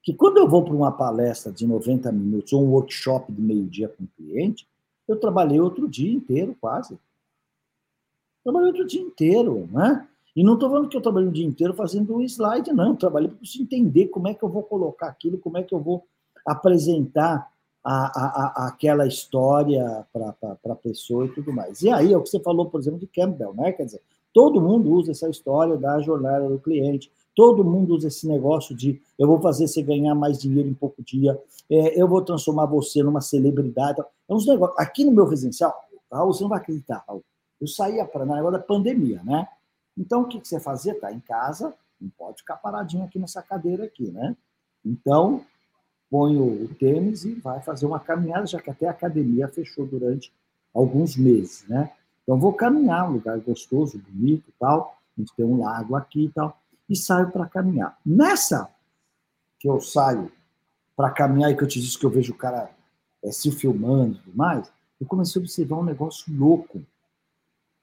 Que quando eu vou para uma palestra de 90 minutos ou um workshop de meio-dia com o cliente, eu trabalhei outro dia inteiro, quase. Trabalhei outro dia inteiro, né? E não estou falando que eu trabalhei o dia inteiro fazendo um slide, não. Eu trabalhei para você entender como é que eu vou colocar aquilo, como é que eu vou apresentar a, a, a, aquela história para a pessoa e tudo mais. E aí é o que você falou, por exemplo, de Campbell, né? Quer dizer, todo mundo usa essa história da jornada do cliente, todo mundo usa esse negócio de eu vou fazer você ganhar mais dinheiro em pouco dia, é, eu vou transformar você numa celebridade. É uns negócios. Aqui no meu residencial, Raul, você não vai acreditar, Raul. Eu saía para na hora da pandemia, né? Então, o que, que você fazia? Tá em casa, não pode ficar paradinho aqui nessa cadeira aqui, né? Então, põe o, tênis e vai fazer uma caminhada, já que até a academia fechou durante alguns meses, né? Então, vou caminhar, um lugar gostoso, bonito tal. A gente tem um lago aqui e tal. E saio para caminhar. Nessa que eu saio para caminhar e que eu te disse que eu vejo o cara é, se filmando e tudo mais, eu comecei a observar um negócio louco.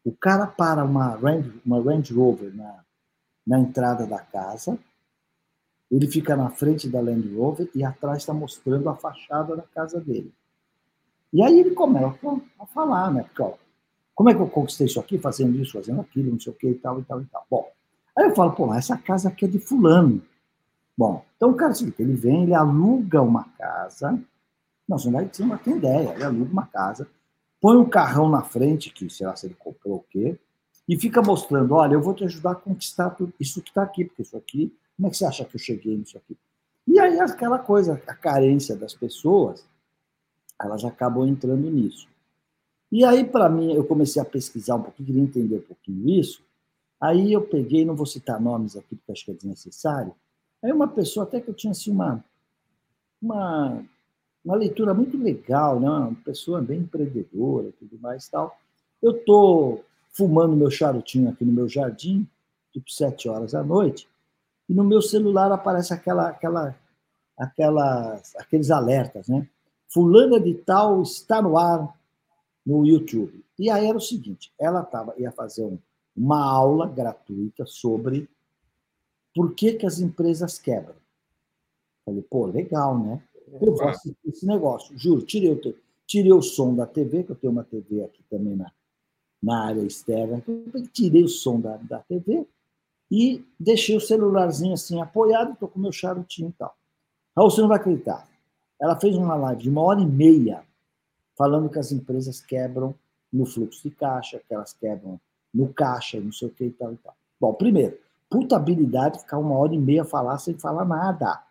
O cara para uma Range, uma Range Rover na, na entrada da casa, ele fica na frente da Land Rover e atrás está mostrando a fachada da casa dele. E aí ele começa a falar, né? Porque, ó, como é que eu conquistei isso aqui, fazendo isso, fazendo aquilo, não sei o que e tal, e tal, e tal. Bom, aí eu falo, pô, essa casa aqui é de fulano. Bom, então o cara, assim, ele vem, ele aluga uma casa, não, você não vai ter ideia, ele aluga uma casa, põe um carrão na frente, que sei lá se ele comprou o quê, e fica mostrando, olha, eu vou te ajudar a conquistar tudo isso que está aqui, porque isso aqui, como é que você acha que eu cheguei nisso aqui? E aí aquela coisa, a carência das pessoas, elas acabam entrando nisso. E aí, para mim, eu comecei a pesquisar um pouquinho, queria entender um pouquinho isso, aí eu peguei, não vou citar nomes aqui, porque acho que é desnecessário, aí uma pessoa, até que eu tinha assim, uma, uma uma leitura muito legal, né? uma pessoa bem empreendedora tudo mais tal. Eu estou fumando meu charutinho aqui no meu jardim, tipo sete horas da noite, e no meu celular aparece aquela, aquela, aquela, aqueles alertas, né? Fulana de tal está no ar no YouTube. E aí era o seguinte, ela tava, ia fazer um, uma aula gratuita sobre por que, que as empresas quebram. Falei, pô, legal, né? Eu faço esse negócio, juro. Tirei o, tirei o som da TV, que eu tenho uma TV aqui também na, na área externa. Tirei o som da, da TV e deixei o celularzinho assim apoiado, estou com meu charutinho e tal. Raul, você não vai acreditar. Ela fez uma live de uma hora e meia falando que as empresas quebram no fluxo de caixa, que elas quebram no caixa, não sei o que e tal e tal. Bom, primeiro, puta habilidade ficar uma hora e meia falar sem falar nada.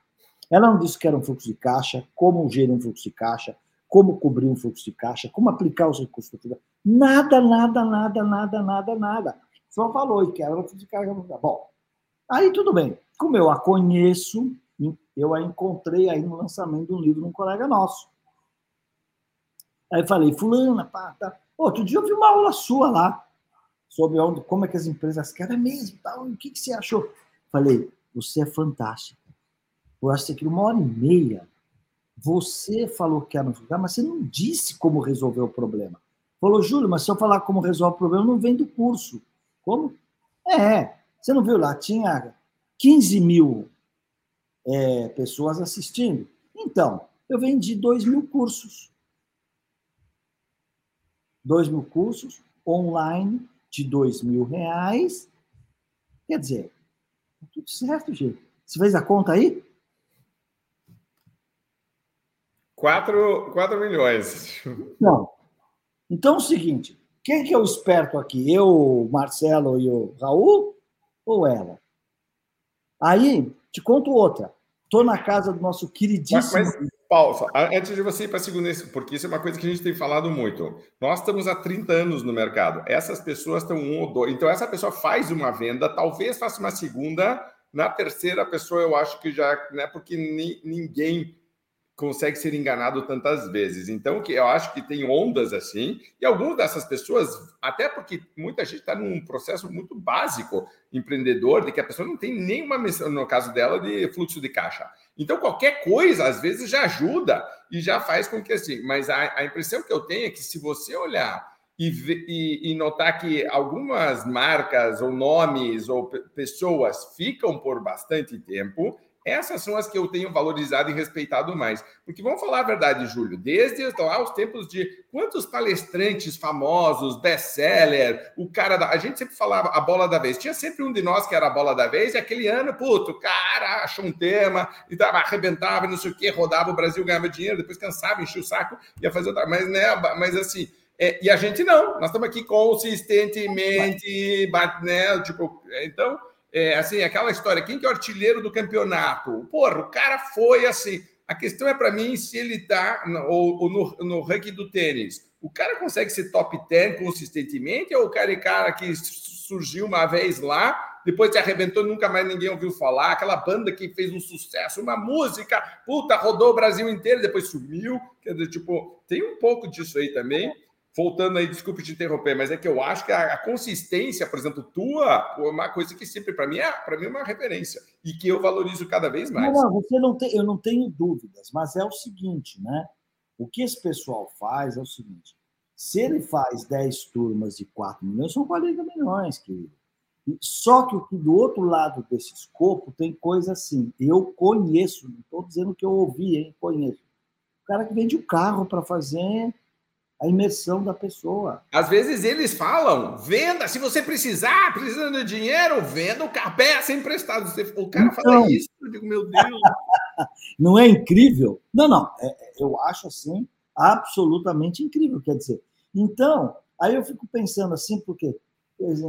Ela não disse que era um fluxo de caixa, como gerir um fluxo de caixa, como cobrir um fluxo de caixa, como aplicar os recursos do Nada, nada, nada, nada, nada, nada. Só falou que era um fluxo de caixa. Bom, aí tudo bem. Como eu a conheço, eu a encontrei aí no lançamento de um livro de um colega nosso. Aí falei, fulana, pá, tá. Outro dia eu vi uma aula sua lá, sobre onde, como é que as empresas querem mesmo, o que, que você achou? Falei, você é fantástico eu acho que uma hora e meia, você falou que era no mas você não disse como resolver o problema. Falou, Júlio, mas se eu falar como resolve o problema, não vem do curso. Como? É, você não viu lá, tinha 15 mil é, pessoas assistindo. Então, eu vendi 2 mil cursos. 2 mil cursos online de 2 mil reais. Quer dizer, tá tudo certo, gente. Você fez a conta aí? 4, 4 milhões. Não. Então é o seguinte: Quem que é o esperto aqui? Eu, o Marcelo e o Raul? Ou ela? Aí, te conto outra. Estou na casa do nosso queridíssimo. Mas, mas, Paulo, antes de você ir para a segunda, porque isso é uma coisa que a gente tem falado muito. Nós estamos há 30 anos no mercado. Essas pessoas estão um ou dois. Então, essa pessoa faz uma venda, talvez faça uma segunda. Na terceira pessoa, eu acho que já. Né, porque ni, ninguém consegue ser enganado tantas vezes. Então, que eu acho que tem ondas assim, e algumas dessas pessoas, até porque muita gente está num processo muito básico empreendedor, de que a pessoa não tem nenhuma missão, no caso dela, de fluxo de caixa. Então, qualquer coisa, às vezes, já ajuda e já faz com que assim. Mas a, a impressão que eu tenho é que se você olhar e, e, e, notar que algumas marcas ou nomes ou pessoas ficam por bastante tempo, essas são as que eu tenho valorizado e respeitado mais. Porque vamos falar a verdade, Júlio, desde lá os tempos de quantos palestrantes famosos, best-seller, o cara da. A gente sempre falava a bola da vez. Tinha sempre um de nós que era a bola da vez, e aquele ano, puto, o cara achou um tema e tava, arrebentava, não sei o quê, rodava o Brasil, ganhava dinheiro, depois cansava, enchia o saco, ia fazer outra. Mas, né, mas assim. É, e a gente não, nós estamos aqui consistentemente, né? Tipo, então é, assim, aquela história, quem que é o artilheiro do campeonato? Porra, o cara foi assim. A questão é para mim se ele está no, no, no ranking do tênis. O cara consegue ser top 10 consistentemente ou o cara é cara que surgiu uma vez lá, depois se arrebentou nunca mais ninguém ouviu falar? Aquela banda que fez um sucesso, uma música, puta, rodou o Brasil inteiro, depois sumiu. Quer dizer, tipo, tem um pouco disso aí também voltando aí, desculpe te interromper, mas é que eu acho que a, a consistência, por exemplo, tua, é uma coisa que sempre para mim é para mim é uma referência e que eu valorizo cada vez mais. Não, não, você não tem, eu não tenho dúvidas, mas é o seguinte, né? O que esse pessoal faz é o seguinte: se ele faz 10 turmas de 4 milhões, são 40 milhões, querido. Só que do outro lado desse escopo tem coisa assim. Eu conheço, não estou dizendo que eu ouvi, hein? Conheço. O cara que vende o carro para fazer a imersão da pessoa. Às vezes eles falam, venda, se você precisar, precisando de dinheiro, venda o peça emprestado. O cara então, fala isso, eu digo, meu Deus. não é incrível? Não, não, é, é, eu acho assim absolutamente incrível, quer dizer. Então, aí eu fico pensando assim, porque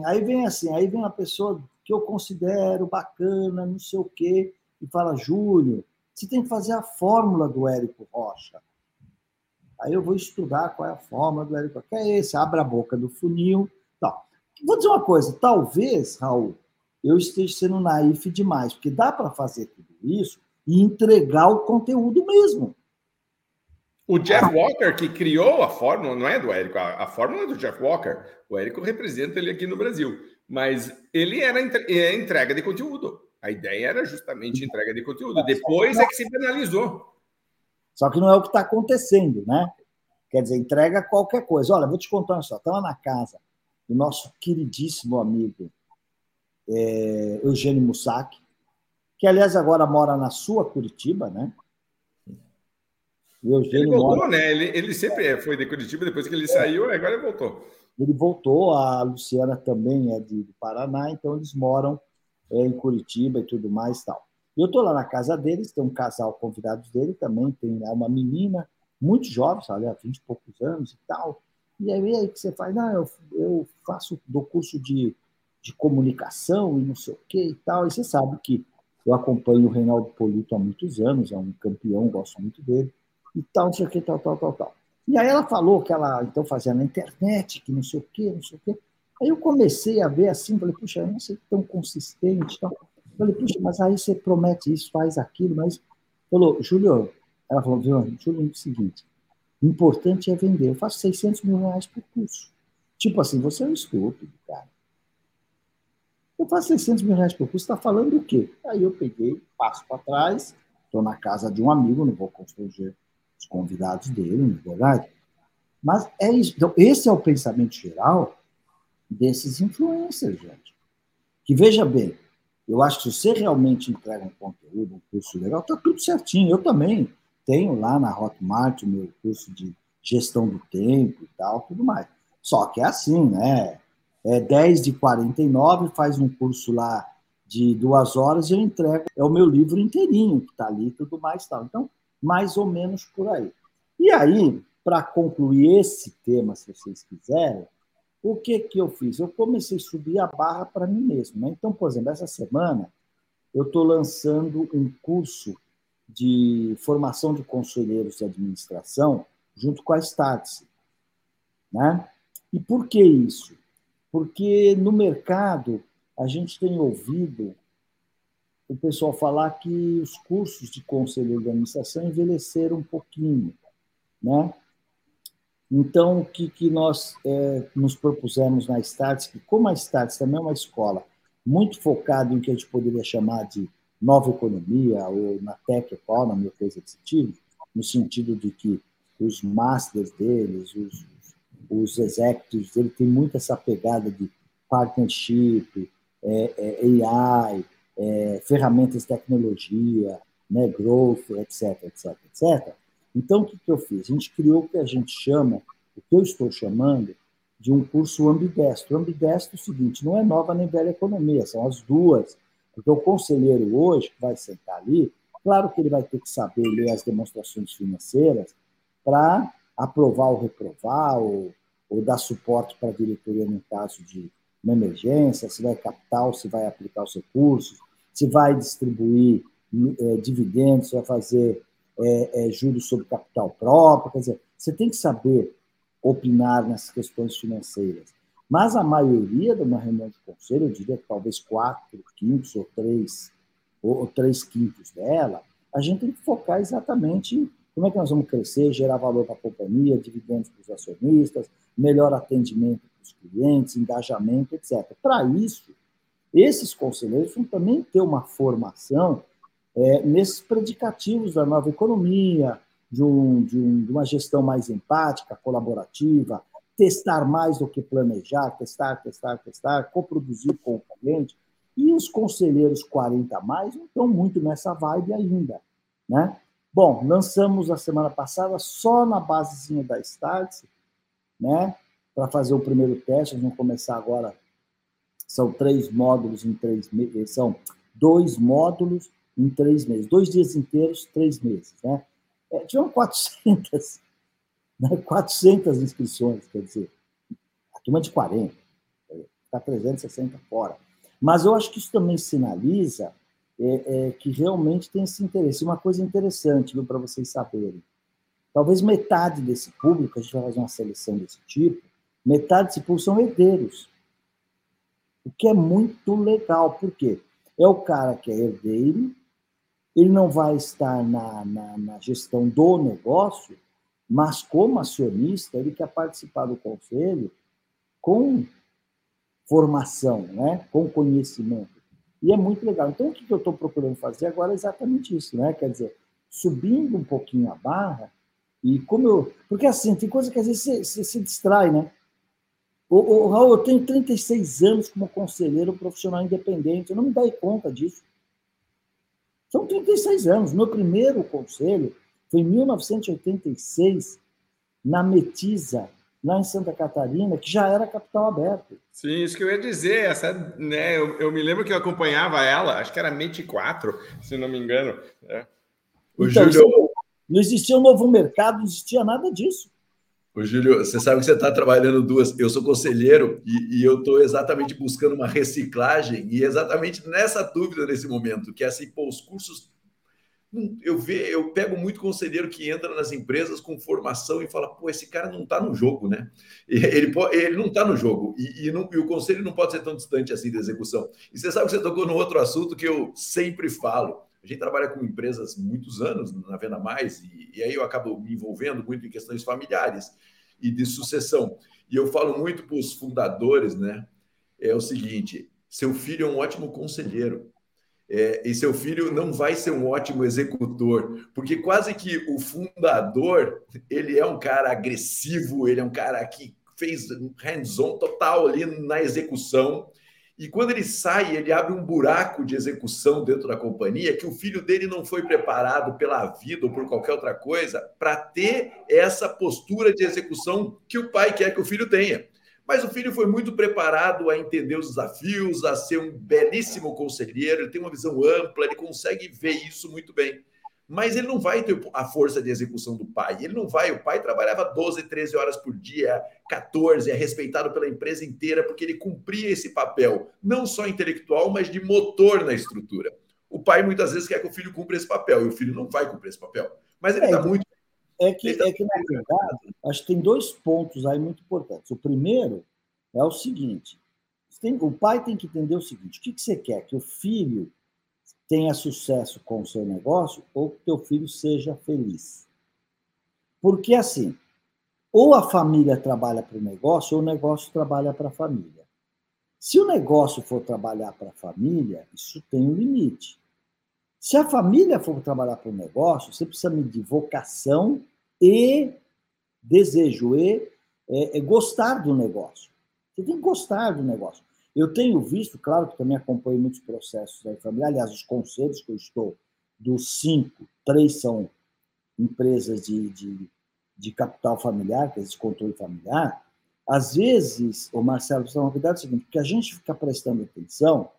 aí vem assim, aí vem uma pessoa que eu considero bacana, não sei o quê, e fala, Júlio, você tem que fazer a fórmula do Érico Rocha. Aí eu vou estudar qual é a forma do Érico, que é esse, abre a boca do funil. Tal. Vou dizer uma coisa, talvez, Raul, eu esteja sendo naif demais, porque dá para fazer tudo isso e entregar o conteúdo mesmo. O Jeff Walker, que criou a fórmula, não é do Érico, a, a fórmula é do Jeff Walker. O Érico representa ele aqui no Brasil. Mas ele era é entrega de conteúdo. A ideia era justamente entrega de conteúdo. Depois é que se penalizou. Só que não é o que está acontecendo, né? Quer dizer, entrega qualquer coisa. Olha, vou te contar uma história. Estava na casa do nosso queridíssimo amigo é, Eugênio Mussac, que, aliás, agora mora na sua Curitiba, né? O Eugênio ele voltou, mora... né? Ele, ele sempre foi de Curitiba, depois que ele saiu, agora ele voltou. Ele voltou, a Luciana também é de, de Paraná, então eles moram é, em Curitiba e tudo mais tal. Eu estou lá na casa deles, tem um casal convidados dele também, tem uma menina muito jovem, sabe, há 20 e poucos anos e tal. E aí, aí que você faz, não, eu, eu faço do curso de, de comunicação e não sei o que e tal. E você sabe que eu acompanho o Reinaldo Polito há muitos anos, é um campeão, gosto muito dele, e tal, não sei o que, tal, tal, tal, tal. E aí ela falou que ela então fazia na internet, que não sei o que, não sei o que. Aí eu comecei a ver assim, falei, puxa, eu não sei tão consistente tal. Falei, puxa, mas aí você promete isso, faz aquilo, mas. Falou, Júlio, ela falou, viu, Júlio, é o seguinte: o importante é vender. Eu faço 600 mil reais por curso. Tipo assim, você é um estúpido, cara. Eu faço 600 mil reais por curso, está falando o quê? Aí eu peguei, passo para trás, estou na casa de um amigo, não vou constranger os convidados dele, não é verdade? Mas é isso. Então, esse é o pensamento geral desses influencers, gente. Que veja bem, eu acho que se você realmente entrega um conteúdo, um curso legal, está tudo certinho. Eu também tenho lá na Hotmart o meu curso de gestão do tempo e tal, tudo mais. Só que é assim, né? É 10 de 49, faz um curso lá de duas horas e eu entrego. É o meu livro inteirinho que está ali tudo mais tal. Então, mais ou menos por aí. E aí, para concluir esse tema, se vocês quiserem, o que, que eu fiz? Eu comecei a subir a barra para mim mesmo. Né? Então, por exemplo, essa semana eu estou lançando um curso de formação de conselheiros de administração junto com a Startse. Né? E por que isso? Porque no mercado a gente tem ouvido o pessoal falar que os cursos de conselheiro de administração envelheceram um pouquinho. Né? Então, o que, que nós é, nos propusemos na Starts, que como a Starts também é uma escola muito focada em que a gente poderia chamar de nova economia, ou na tech economy, ou coisa desse tipo, no sentido de que os masters deles, os, os executives dele, tem muito essa pegada de partnership, é, é, AI, é, ferramentas de tecnologia, né, growth, etc, etc, etc. Então, o que, que eu fiz? A gente criou o que a gente chama, o que eu estou chamando, de um curso ambidestro. Ambidestro é o seguinte, não é nova nem velha economia, são as duas. Porque o conselheiro hoje, que vai sentar ali, claro que ele vai ter que saber ler as demonstrações financeiras para aprovar ou reprovar, ou, ou dar suporte para a diretoria no caso de uma emergência, se vai capital, se vai aplicar os recursos, se vai distribuir é, dividendos, se vai fazer é, é, juros sobre capital próprio. Quer dizer, você tem que saber opinar nessas questões financeiras. Mas a maioria de uma reunião de conselho, eu diria que talvez quatro quintos ou três, ou, ou três quintos dela, a gente tem que focar exatamente como é que nós vamos crescer, gerar valor para a companhia, dividendos para os acionistas, melhor atendimento para os clientes, engajamento, etc. Para isso, esses conselheiros vão também ter uma formação é, nesses predicativos da nova economia, de, um, de, um, de uma gestão mais empática, colaborativa, testar mais do que planejar, testar, testar, testar, coproduzir com o cliente. E os conselheiros 40 a mais não estão muito nessa vibe ainda. Né? Bom, lançamos a semana passada só na basezinha da Startse, né? para fazer o primeiro teste. Vamos começar agora. São três módulos em três meses. São dois módulos em três meses. Dois dias inteiros, três meses. Né? É, tinham 400, né? 400 inscrições, quer dizer, a turma de 40, está 360 fora. Mas eu acho que isso também sinaliza é, é, que realmente tem esse interesse. Uma coisa interessante, para vocês saberem, talvez metade desse público, a gente vai fazer uma seleção desse tipo, metade desse público são herdeiros. O que é muito legal, por quê? É o cara que é herdeiro, ele não vai estar na, na, na, gestão do negócio, mas como acionista, ele quer participar do conselho com formação, né? com conhecimento. E é muito legal. Então, o que eu estou procurando fazer agora é exatamente isso, né? Quer dizer, subindo um pouquinho a barra, e como eu. Porque assim, tem coisa que às vezes você, se distrai, né? O, o, Raul, eu tenho 36 anos como conselheiro profissional independente, eu não me dei conta disso. São 36 anos. Meu primeiro conselho foi em 1986, na Metisa, lá em Santa Catarina, que já era capital aberto. Sim, isso que eu ia dizer. Essa, né, eu, eu me lembro que eu acompanhava ela, acho que era Mente 4, se não me engano. É. O então, Júlio... Não existia um novo mercado, não existia nada disso. Ô, Júlio, você sabe que você está trabalhando duas. Eu sou conselheiro e, e eu estou exatamente buscando uma reciclagem e exatamente nessa dúvida nesse momento, que é assim, pô, os cursos. Eu, ve, eu pego muito conselheiro que entra nas empresas com formação e fala, pô, esse cara não está no jogo, né? Ele, ele não está no jogo e, e, não, e o conselho não pode ser tão distante assim da execução. E você sabe que você tocou no outro assunto que eu sempre falo. A gente trabalha com empresas muitos anos na Venda Mais, e, e aí eu acabo me envolvendo muito em questões familiares e de sucessão. E eu falo muito para os fundadores, né? É o seguinte: seu filho é um ótimo conselheiro. É, e seu filho não vai ser um ótimo executor, porque quase que o fundador ele é um cara agressivo, ele é um cara que fez hands-on total ali na execução e quando ele sai, ele abre um buraco de execução dentro da companhia que o filho dele não foi preparado pela vida ou por qualquer outra coisa para ter essa postura de execução que o pai quer que o filho tenha. Mas o filho foi muito preparado a entender os desafios, a ser um belíssimo conselheiro, ele tem uma visão ampla, ele consegue ver isso muito bem. Mas ele não vai ter a força de execução do pai. Ele não vai. O pai trabalhava 12, 13 horas por dia, 14, é respeitado pela empresa inteira, porque ele cumpria esse papel, não só intelectual, mas de motor na estrutura. O pai muitas vezes quer que o filho cumpra esse papel, e o filho não vai cumprir esse papel. Mas ele está é, muito. É que, tá é que, na verdade, acho que tem dois pontos aí muito importantes. O primeiro é o seguinte: tem, o pai tem que entender o seguinte: o que, que você quer? Que o filho tenha sucesso com o seu negócio ou que teu filho seja feliz. Porque assim, ou a família trabalha para o negócio ou o negócio trabalha para a família. Se o negócio for trabalhar para a família, isso tem um limite. Se a família for trabalhar para o negócio, você precisa medir vocação e desejo, e é, é gostar do negócio. Você tem que gostar do negócio. Eu tenho visto, claro que também acompanho muitos processos da família, aliás, os conselhos que eu estou, dos cinco, três são empresas de, de, de capital familiar, que é de controle familiar. Às vezes, o Marcelo, precisa uma cuidado é o seguinte, porque a gente fica prestando atenção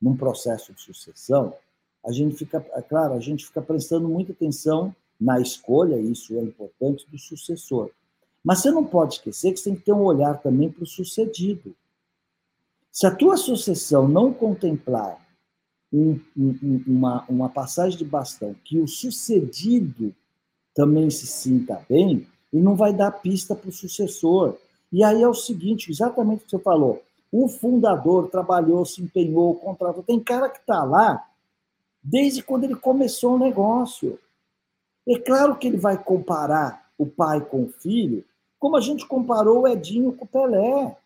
num processo de sucessão, a gente fica, é claro, a gente fica prestando muita atenção na escolha, isso é importante, do sucessor. Mas você não pode esquecer que você tem que ter um olhar também para o sucedido. Se a tua sucessão não contemplar um, um, uma, uma passagem de bastão que o sucedido também se sinta bem, e não vai dar pista para o sucessor. E aí é o seguinte, exatamente o que você falou. O fundador trabalhou, se empenhou, contratou. Tem cara que está lá desde quando ele começou o negócio. É claro que ele vai comparar o pai com o filho, como a gente comparou o Edinho com o Pelé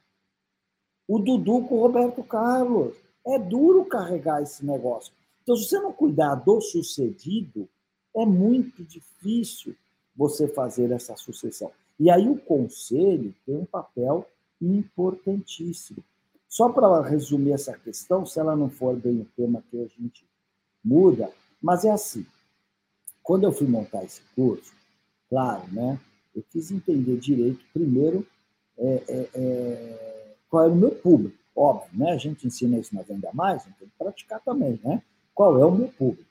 o Dudu com o Roberto Carlos. É duro carregar esse negócio. Então, se você não cuidar do sucedido, é muito difícil você fazer essa sucessão. E aí o conselho tem um papel importantíssimo. Só para resumir essa questão, se ela não for bem o tema que a gente muda, mas é assim. Quando eu fui montar esse curso, claro, né? Eu quis entender direito, primeiro, é, é, é qual é o meu público. Óbvio, né? A gente ensina isso na Venda Mais, a gente tem que praticar também, né? Qual é o meu público?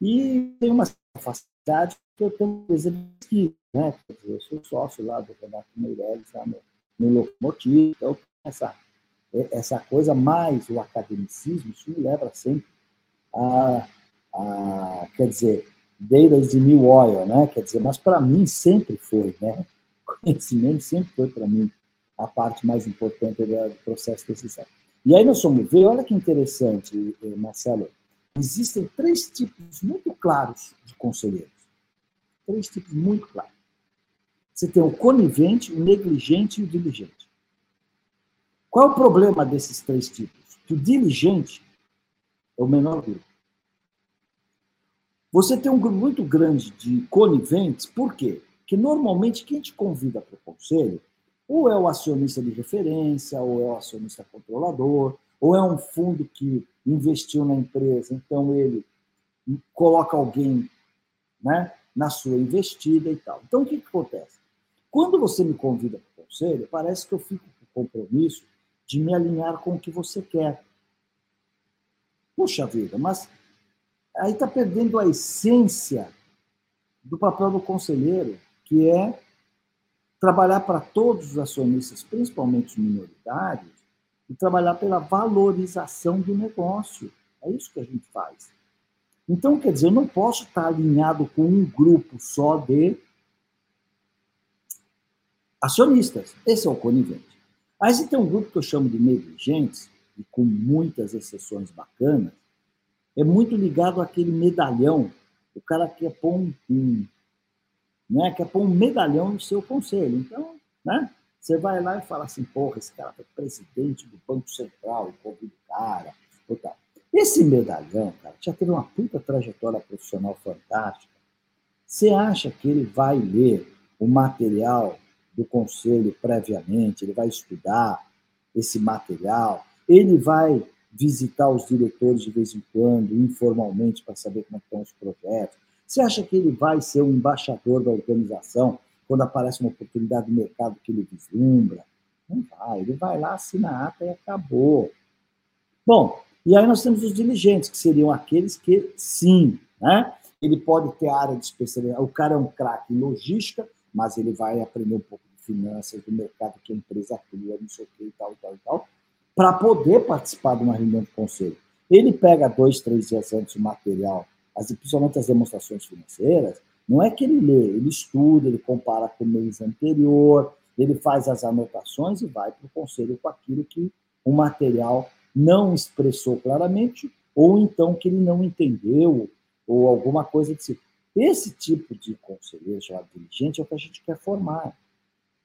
E tem uma facilidade que eu tenho empresa de pesquisa, né? Eu sou sócio lá do Renato Meirelles, lá no, no Locomotivo, então essa, essa coisa mais o academicismo, isso me leva sempre a, a quer dizer, data de new oil, né? Quer dizer, mas para mim sempre foi, né? Conhecimento sempre foi para mim a parte mais importante do processo de decisão. E aí nós vamos ver, olha que interessante, eh, Marcelo, existem três tipos muito claros de conselheiros. Três tipos muito claros. Você tem o conivente, o negligente e o diligente. Qual é o problema desses três tipos? Que o diligente é o menor grupo. Você tem um grupo muito grande de coniventes, por quê? Porque normalmente quem te convida para o conselho ou é o acionista de referência, ou é o acionista controlador, ou é um fundo que investiu na empresa, então ele coloca alguém né, na sua investida e tal. Então, o que, que acontece? Quando você me convida para o conselho, parece que eu fico com o compromisso de me alinhar com o que você quer. Puxa vida, mas aí está perdendo a essência do papel do conselheiro, que é trabalhar para todos os acionistas, principalmente os minoritários, e trabalhar pela valorização do negócio. É isso que a gente faz. Então, quer dizer, eu não posso estar alinhado com um grupo só de acionistas. Esse é o conivente. Aí você tem um grupo que eu chamo de negligentes, e com muitas exceções bacanas, é muito ligado àquele medalhão. O cara quer pôr um, um né, quer pôr um medalhão no seu conselho. Então, né, você vai lá e fala assim, porra, esse cara foi presidente do Banco Central, o cara, ou tal. Esse medalhão, cara, já teve uma puta trajetória profissional fantástica. Você acha que ele vai ler o material do conselho previamente, ele vai estudar esse material, ele vai visitar os diretores de vez em quando, informalmente, para saber como é estão os projetos, você acha que ele vai ser um embaixador da organização quando aparece uma oportunidade de mercado que ele vislumbra? Não vai, ele vai lá, assina a ata e acabou. Bom, e aí nós temos os diligentes, que seriam aqueles que, sim, né? ele pode ter área de especialidade. O cara é um craque em logística, mas ele vai aprender um pouco de finanças, do mercado que a empresa atua, não sei o que e tal, e tal, e tal, para poder participar de uma reunião de conselho. Ele pega dois, três dias antes o material, as, principalmente as demonstrações financeiras, não é que ele lê, ele estuda, ele compara com o mês anterior, ele faz as anotações e vai para o conselho com aquilo que o material não expressou claramente, ou então que ele não entendeu, ou alguma coisa de si. Esse tipo de conselheiro chamado dirigente é o que a gente quer formar.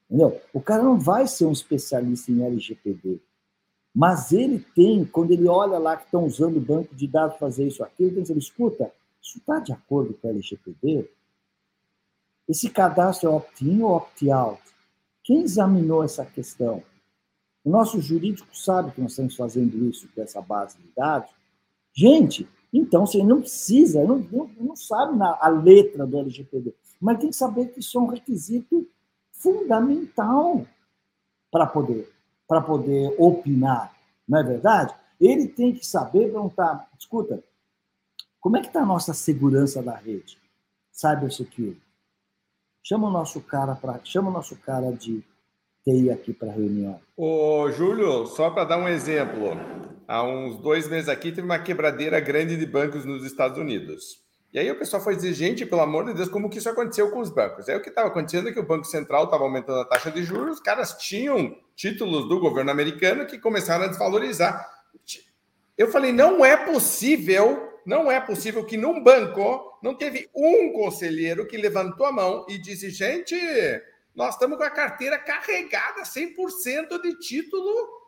Entendeu? O cara não vai ser um especialista em LGPD, mas ele tem, quando ele olha lá que estão usando o banco de dados fazer isso, aquilo, ele diz, escuta, isso está de acordo com a LGPD? Esse cadastro é opt-in ou opt-out? Quem examinou essa questão? O nosso jurídico sabe que nós estamos fazendo isso com essa base de dados. Gente, então você não precisa, não, não, não sabe na, a letra do LGPD, mas tem que saber que isso é um requisito fundamental para poder, para poder opinar, não é verdade? Ele tem que saber perguntar, escuta, como é que está a nossa segurança da rede? Cybersecurity. Chama o nosso cara para, chama o nosso cara de TI aqui para reunião. Ô, Júlio, só para dar um exemplo, há uns dois meses aqui teve uma quebradeira grande de bancos nos Estados Unidos. E aí o pessoal foi dizer, gente, pelo amor de Deus, como que isso aconteceu com os bancos? Aí o que estava acontecendo é que o Banco Central estava aumentando a taxa de juros, os caras tinham títulos do governo americano que começaram a desvalorizar. Eu falei, não é possível não é possível que num banco não teve um conselheiro que levantou a mão e disse: gente, nós estamos com a carteira carregada 100% de título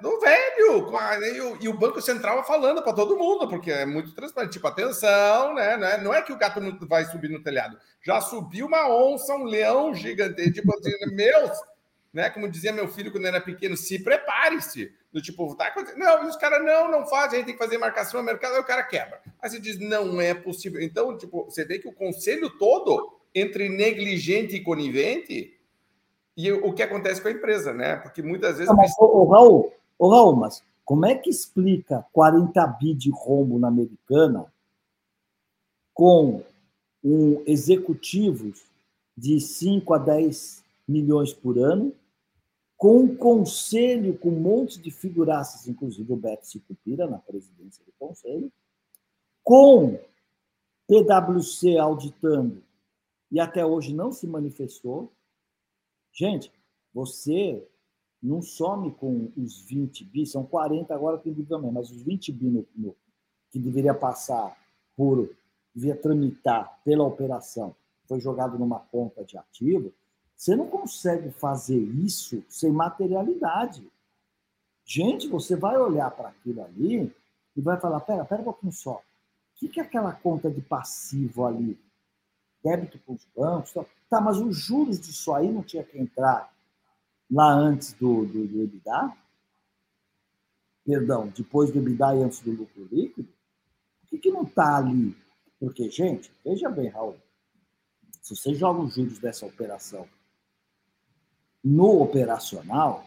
do velho. E o Banco Central falando para todo mundo, porque é muito transparente. Tipo, atenção, né? Não é, é que o gato vai subir no telhado. Já subiu uma onça, um leão gigante. Tipo assim, meus, né? Como dizia meu filho quando era pequeno, se prepare-se. Do tipo, tá. Não, os caras não, não fazem, a gente tem que fazer marcação no mercado, aí o cara quebra. Aí você diz, não é possível. Então, tipo, você vê que o conselho todo, entre negligente e conivente, e o que acontece com a empresa, né? Porque muitas vezes. Não, mas, ô, Raul, ô, Raul, mas como é que explica 40 bi de rombo na americana com um executivos de 5 a 10 milhões por ano com um conselho com um monte de figuraças, inclusive o Beto Sicupira na presidência do conselho, com PwC auditando e até hoje não se manifestou. Gente, você não some com os 20 bi, são 40 agora que também, mas os 20 bi no, no, que deveria passar por, deveria tramitar pela operação, foi jogado numa conta de ativo, você não consegue fazer isso sem materialidade. Gente, você vai olhar para aquilo ali e vai falar: pera, pera um pouquinho só. O que, que é aquela conta de passivo ali? Débito para os bancos? Tá, mas os juros disso aí não tinha que entrar lá antes do, do, do EBITDA? Perdão, depois do EBITDA e antes do lucro líquido? Por que, que não está ali? Porque, gente, veja bem, Raul, se você joga os juros dessa operação no operacional,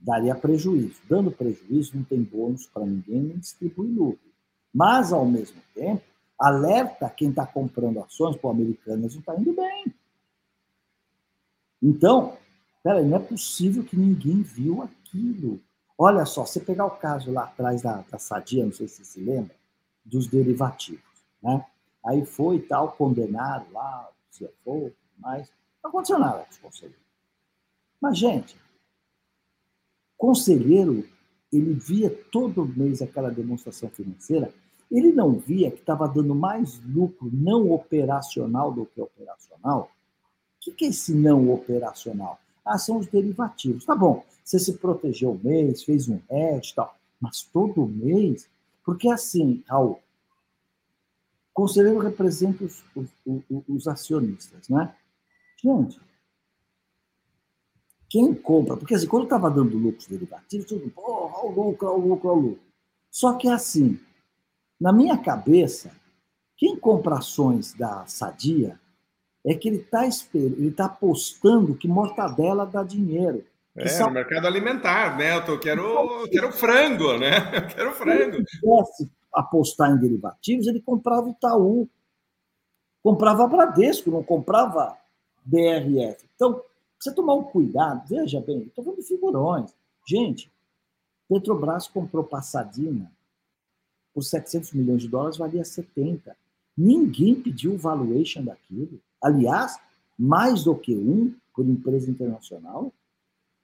daria prejuízo. Dando prejuízo, não tem bônus para ninguém, nem distribui lucro. Mas, ao mesmo tempo, alerta quem está comprando ações, para Americanas não está indo bem. Então, peraí, não é possível que ninguém viu aquilo. Olha só, você pegar o caso lá atrás da, da Sadia, não sei se você se lembra, dos derivativos, né? Aí foi tal, condenaram lá, se for, mas não aconteceu nada com os conselheiros. Mas, gente, conselheiro, ele via todo mês aquela demonstração financeira, ele não via que estava dando mais lucro não operacional do que operacional. O que é esse não operacional? Ah, são os derivativos. Tá bom, você se protegeu o mês, fez um hedge tal, mas todo mês, porque assim, Raul, conselheiro representa os, os, os, acionistas, né? Gente, quem compra, porque assim, quando estava dando lucros derivativos, tudo, pô, o lucro, o lucro, o lucro. Só que assim, na minha cabeça, quem compra ações da Sadia é que ele está ele tá apostando que mortadela dá dinheiro. É, sal... no mercado alimentar, né? Eu quero, eu quero frango, né? Eu quero frango. Se ele quisesse apostar em derivativos, ele comprava Itaú, comprava Bradesco, não comprava BRF. Então, precisa tomar um cuidado. Veja bem, estou falando de figurões. Gente, Petrobras comprou Passadina por 700 milhões de dólares, valia 70. Ninguém pediu o valuation daquilo. Aliás, mais do que um por empresa internacional.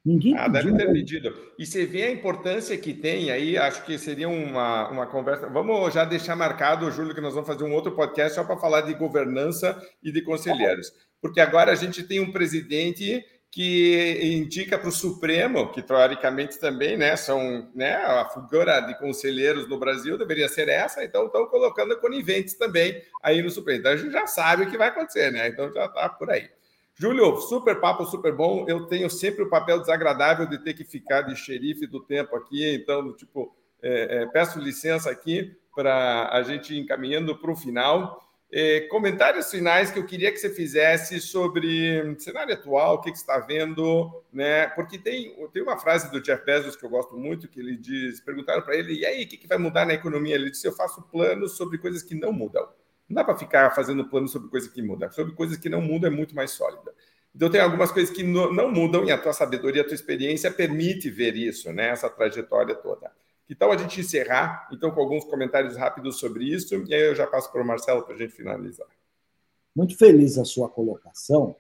Ninguém ah, deve ter pedido. E você vê a importância que tem aí, acho que seria uma, uma conversa. Vamos já deixar marcado, Júlio, que nós vamos fazer um outro podcast só para falar de governança e de conselheiros. Porque agora a gente tem um presidente que indica para o Supremo, que teoricamente também né, são né, a figura de conselheiros no Brasil, deveria ser essa, então estão colocando coniventes também aí no Supremo. Então a gente já sabe o que vai acontecer, né? Então já está por aí. Júlio, super papo, super bom. Eu tenho sempre o papel desagradável de ter que ficar de xerife do tempo aqui, então, tipo, é, é, peço licença aqui para a gente ir encaminhando para o final. É, comentários finais que eu queria que você fizesse sobre o cenário atual, o que, você está vendo, né? Porque tem, tem uma frase do Jeff Bezos que eu gosto muito, que ele diz: perguntaram para ele, e aí, o que, vai mudar na economia? Ele disse: Eu faço planos sobre coisas que não mudam. Não dá para ficar fazendo plano sobre coisas que mudam. Sobre coisas que não mudam é muito mais sólida. Então, tem algumas coisas que não mudam e a tua sabedoria, a tua experiência permite ver isso, né? Essa trajetória toda. Que tal a gente encerrar, então, com alguns comentários rápidos sobre isso? E aí eu já passo para o Marcelo para a gente finalizar. Muito feliz a sua colocação,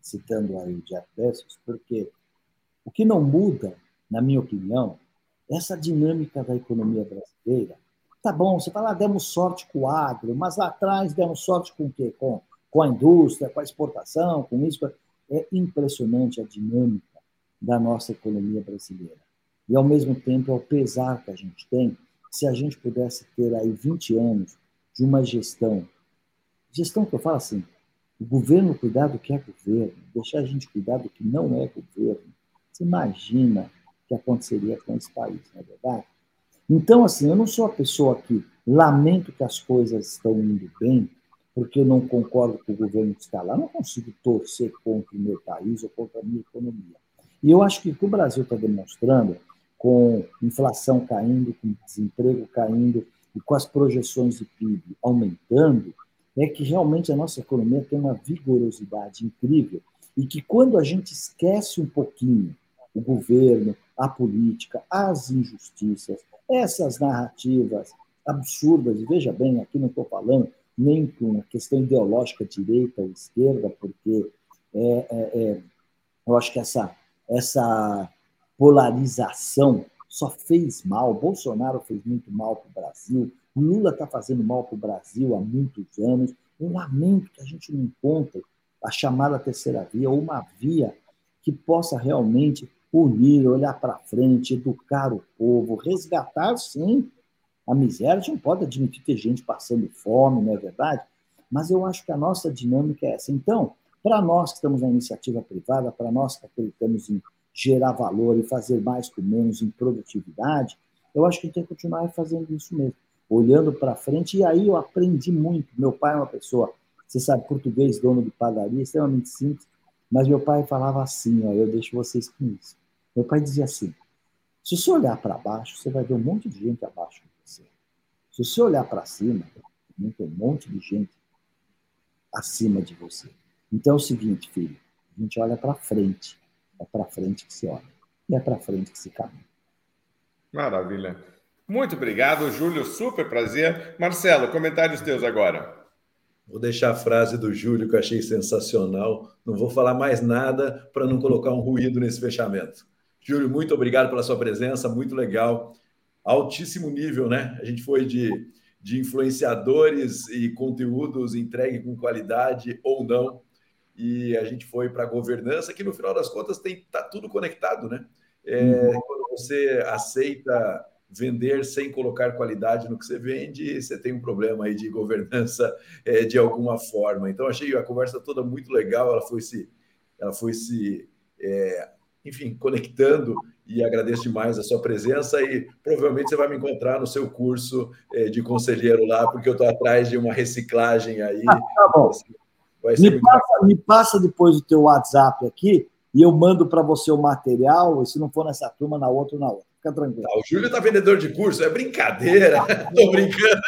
citando aí o Jeff Bezos, porque o que não muda, na minha opinião, essa dinâmica da economia brasileira Tá bom, você fala, ah, demos sorte com o agro, mas lá atrás demos sorte com o quê? Com, com a indústria, com a exportação, com isso. É impressionante a dinâmica da nossa economia brasileira. E, ao mesmo tempo, é o pesar que a gente tem se a gente pudesse ter aí 20 anos de uma gestão. Gestão que eu falo assim, o governo cuidar do que é governo, deixar a gente cuidar do que não é governo. Você imagina o que aconteceria com esse país, não é verdade? Então, assim, eu não sou a pessoa que lamento que as coisas estão indo bem, porque eu não concordo com o governo que está lá. Não consigo torcer contra o meu país ou contra a minha economia. E eu acho que o que o Brasil está demonstrando, com inflação caindo, com desemprego caindo e com as projeções de PIB aumentando, é que realmente a nossa economia tem uma vigorosidade incrível e que quando a gente esquece um pouquinho o governo, a política, as injustiças, essas narrativas absurdas, e veja bem, aqui não estou falando nem com a questão ideológica direita ou esquerda, porque é, é, é, eu acho que essa, essa polarização só fez mal. Bolsonaro fez muito mal para o Brasil, Lula está fazendo mal para o Brasil há muitos anos. Eu lamento que a gente não encontre a chamada terceira via, uma via que possa realmente unir, olhar para frente, educar o povo, resgatar, sim, a miséria. A gente não pode admitir ter gente passando fome, não é verdade? Mas eu acho que a nossa dinâmica é essa. Então, para nós que estamos na iniciativa privada, para nós que acreditamos em gerar valor e fazer mais com menos em produtividade, eu acho que tem que continuar fazendo isso mesmo, olhando para frente. E aí eu aprendi muito. Meu pai é uma pessoa, você sabe, português, dono de padaria, extremamente simples, mas meu pai falava assim: ó, eu deixo vocês com isso. Meu pai dizia assim: se você olhar para baixo, você vai ver um monte de gente abaixo de você. Se você olhar para cima, tem um monte de gente acima de você. Então é o seguinte, filho: a gente olha para frente. É para frente que se olha. E é para frente que se caminha. Maravilha. Muito obrigado, Júlio. Super prazer. Marcelo, comentários teus agora. Vou deixar a frase do Júlio que eu achei sensacional. Não vou falar mais nada para não colocar um ruído nesse fechamento. Júlio, muito obrigado pela sua presença, muito legal. Altíssimo nível, né? A gente foi de, de influenciadores e conteúdos entregue com qualidade ou não. E a gente foi para a governança, que no final das contas tem tá tudo conectado, né? É, uhum. Quando você aceita vender sem colocar qualidade no que você vende, você tem um problema aí de governança é, de alguma forma. Então, achei a conversa toda muito legal, ela foi se, ela foi se é, enfim, conectando e agradeço demais a sua presença e provavelmente você vai me encontrar no seu curso eh, de conselheiro lá, porque eu estou atrás de uma reciclagem aí. Ah, tá bom. Me passa, me passa, depois o teu WhatsApp aqui e eu mando para você o material, e se não for nessa turma, na outra, na outra. Fica tranquilo. Tá, o Júlio está vendedor de curso, é brincadeira. Estou brincando.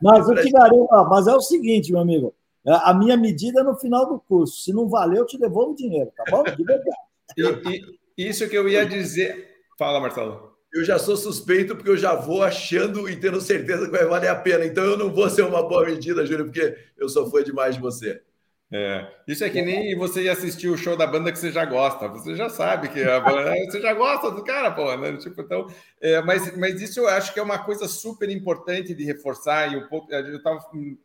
Mas eu te garanto, mas é o seguinte, meu amigo. A minha medida é no final do curso. Se não valer, eu te devolvo o dinheiro, tá bom? De verdade. e, e, isso que eu ia dizer. Fala, Marcelo. Eu já sou suspeito porque eu já vou achando e tendo certeza que vai valer a pena. Então eu não vou ser uma boa medida, Júlio, porque eu sou fã demais de você. É, isso é que nem você ir assistir o show da banda que você já gosta. Você já sabe que a banda, você já gosta do cara, pô, né? Tipo, então, é, mas, mas isso eu acho que é uma coisa super importante de reforçar. E um pouco, eu estava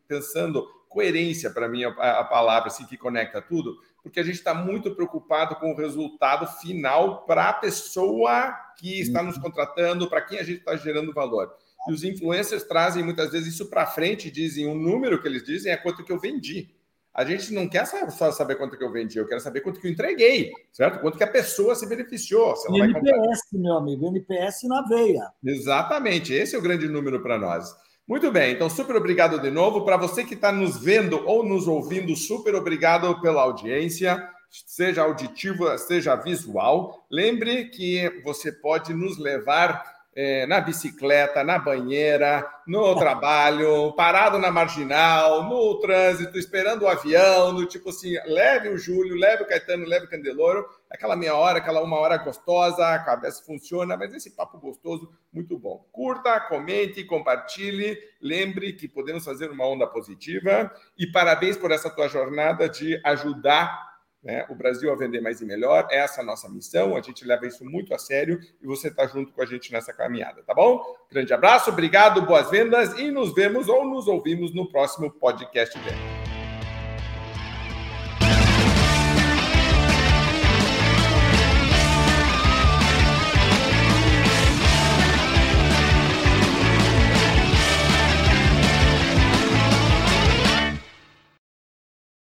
pensando, coerência para mim a, a, palavra assim, que conecta tudo, porque a gente está muito preocupado com o resultado final para a pessoa que está nos contratando, para quem a gente está gerando valor. E os influencers trazem muitas vezes isso para frente, dizem o número que eles dizem é quanto que eu vendi. A gente não quer só saber quanto que eu vendi, eu quero saber quanto que eu entreguei, certo? Quanto que a pessoa se beneficiou. Se NPS, meu amigo, NPS na veia. Exatamente, esse é o grande número para nós. Muito bem, então super obrigado de novo. Para você que está nos vendo ou nos ouvindo, super obrigado pela audiência, seja auditiva, seja visual. Lembre que você pode nos levar é, na bicicleta, na banheira, no trabalho, parado na marginal, no trânsito, esperando o avião, no tipo assim, leve o Júlio, leve o Caetano, leve o Candeloro, aquela meia hora, aquela uma hora gostosa, a cabeça funciona, mas esse papo gostoso, muito bom. Curta, comente, compartilhe, lembre que podemos fazer uma onda positiva e parabéns por essa tua jornada de ajudar né, o Brasil a vender mais e melhor. Essa é a nossa missão, a gente leva isso muito a sério e você está junto com a gente nessa caminhada, tá bom? Grande abraço, obrigado, boas vendas e nos vemos ou nos ouvimos no próximo podcast dele.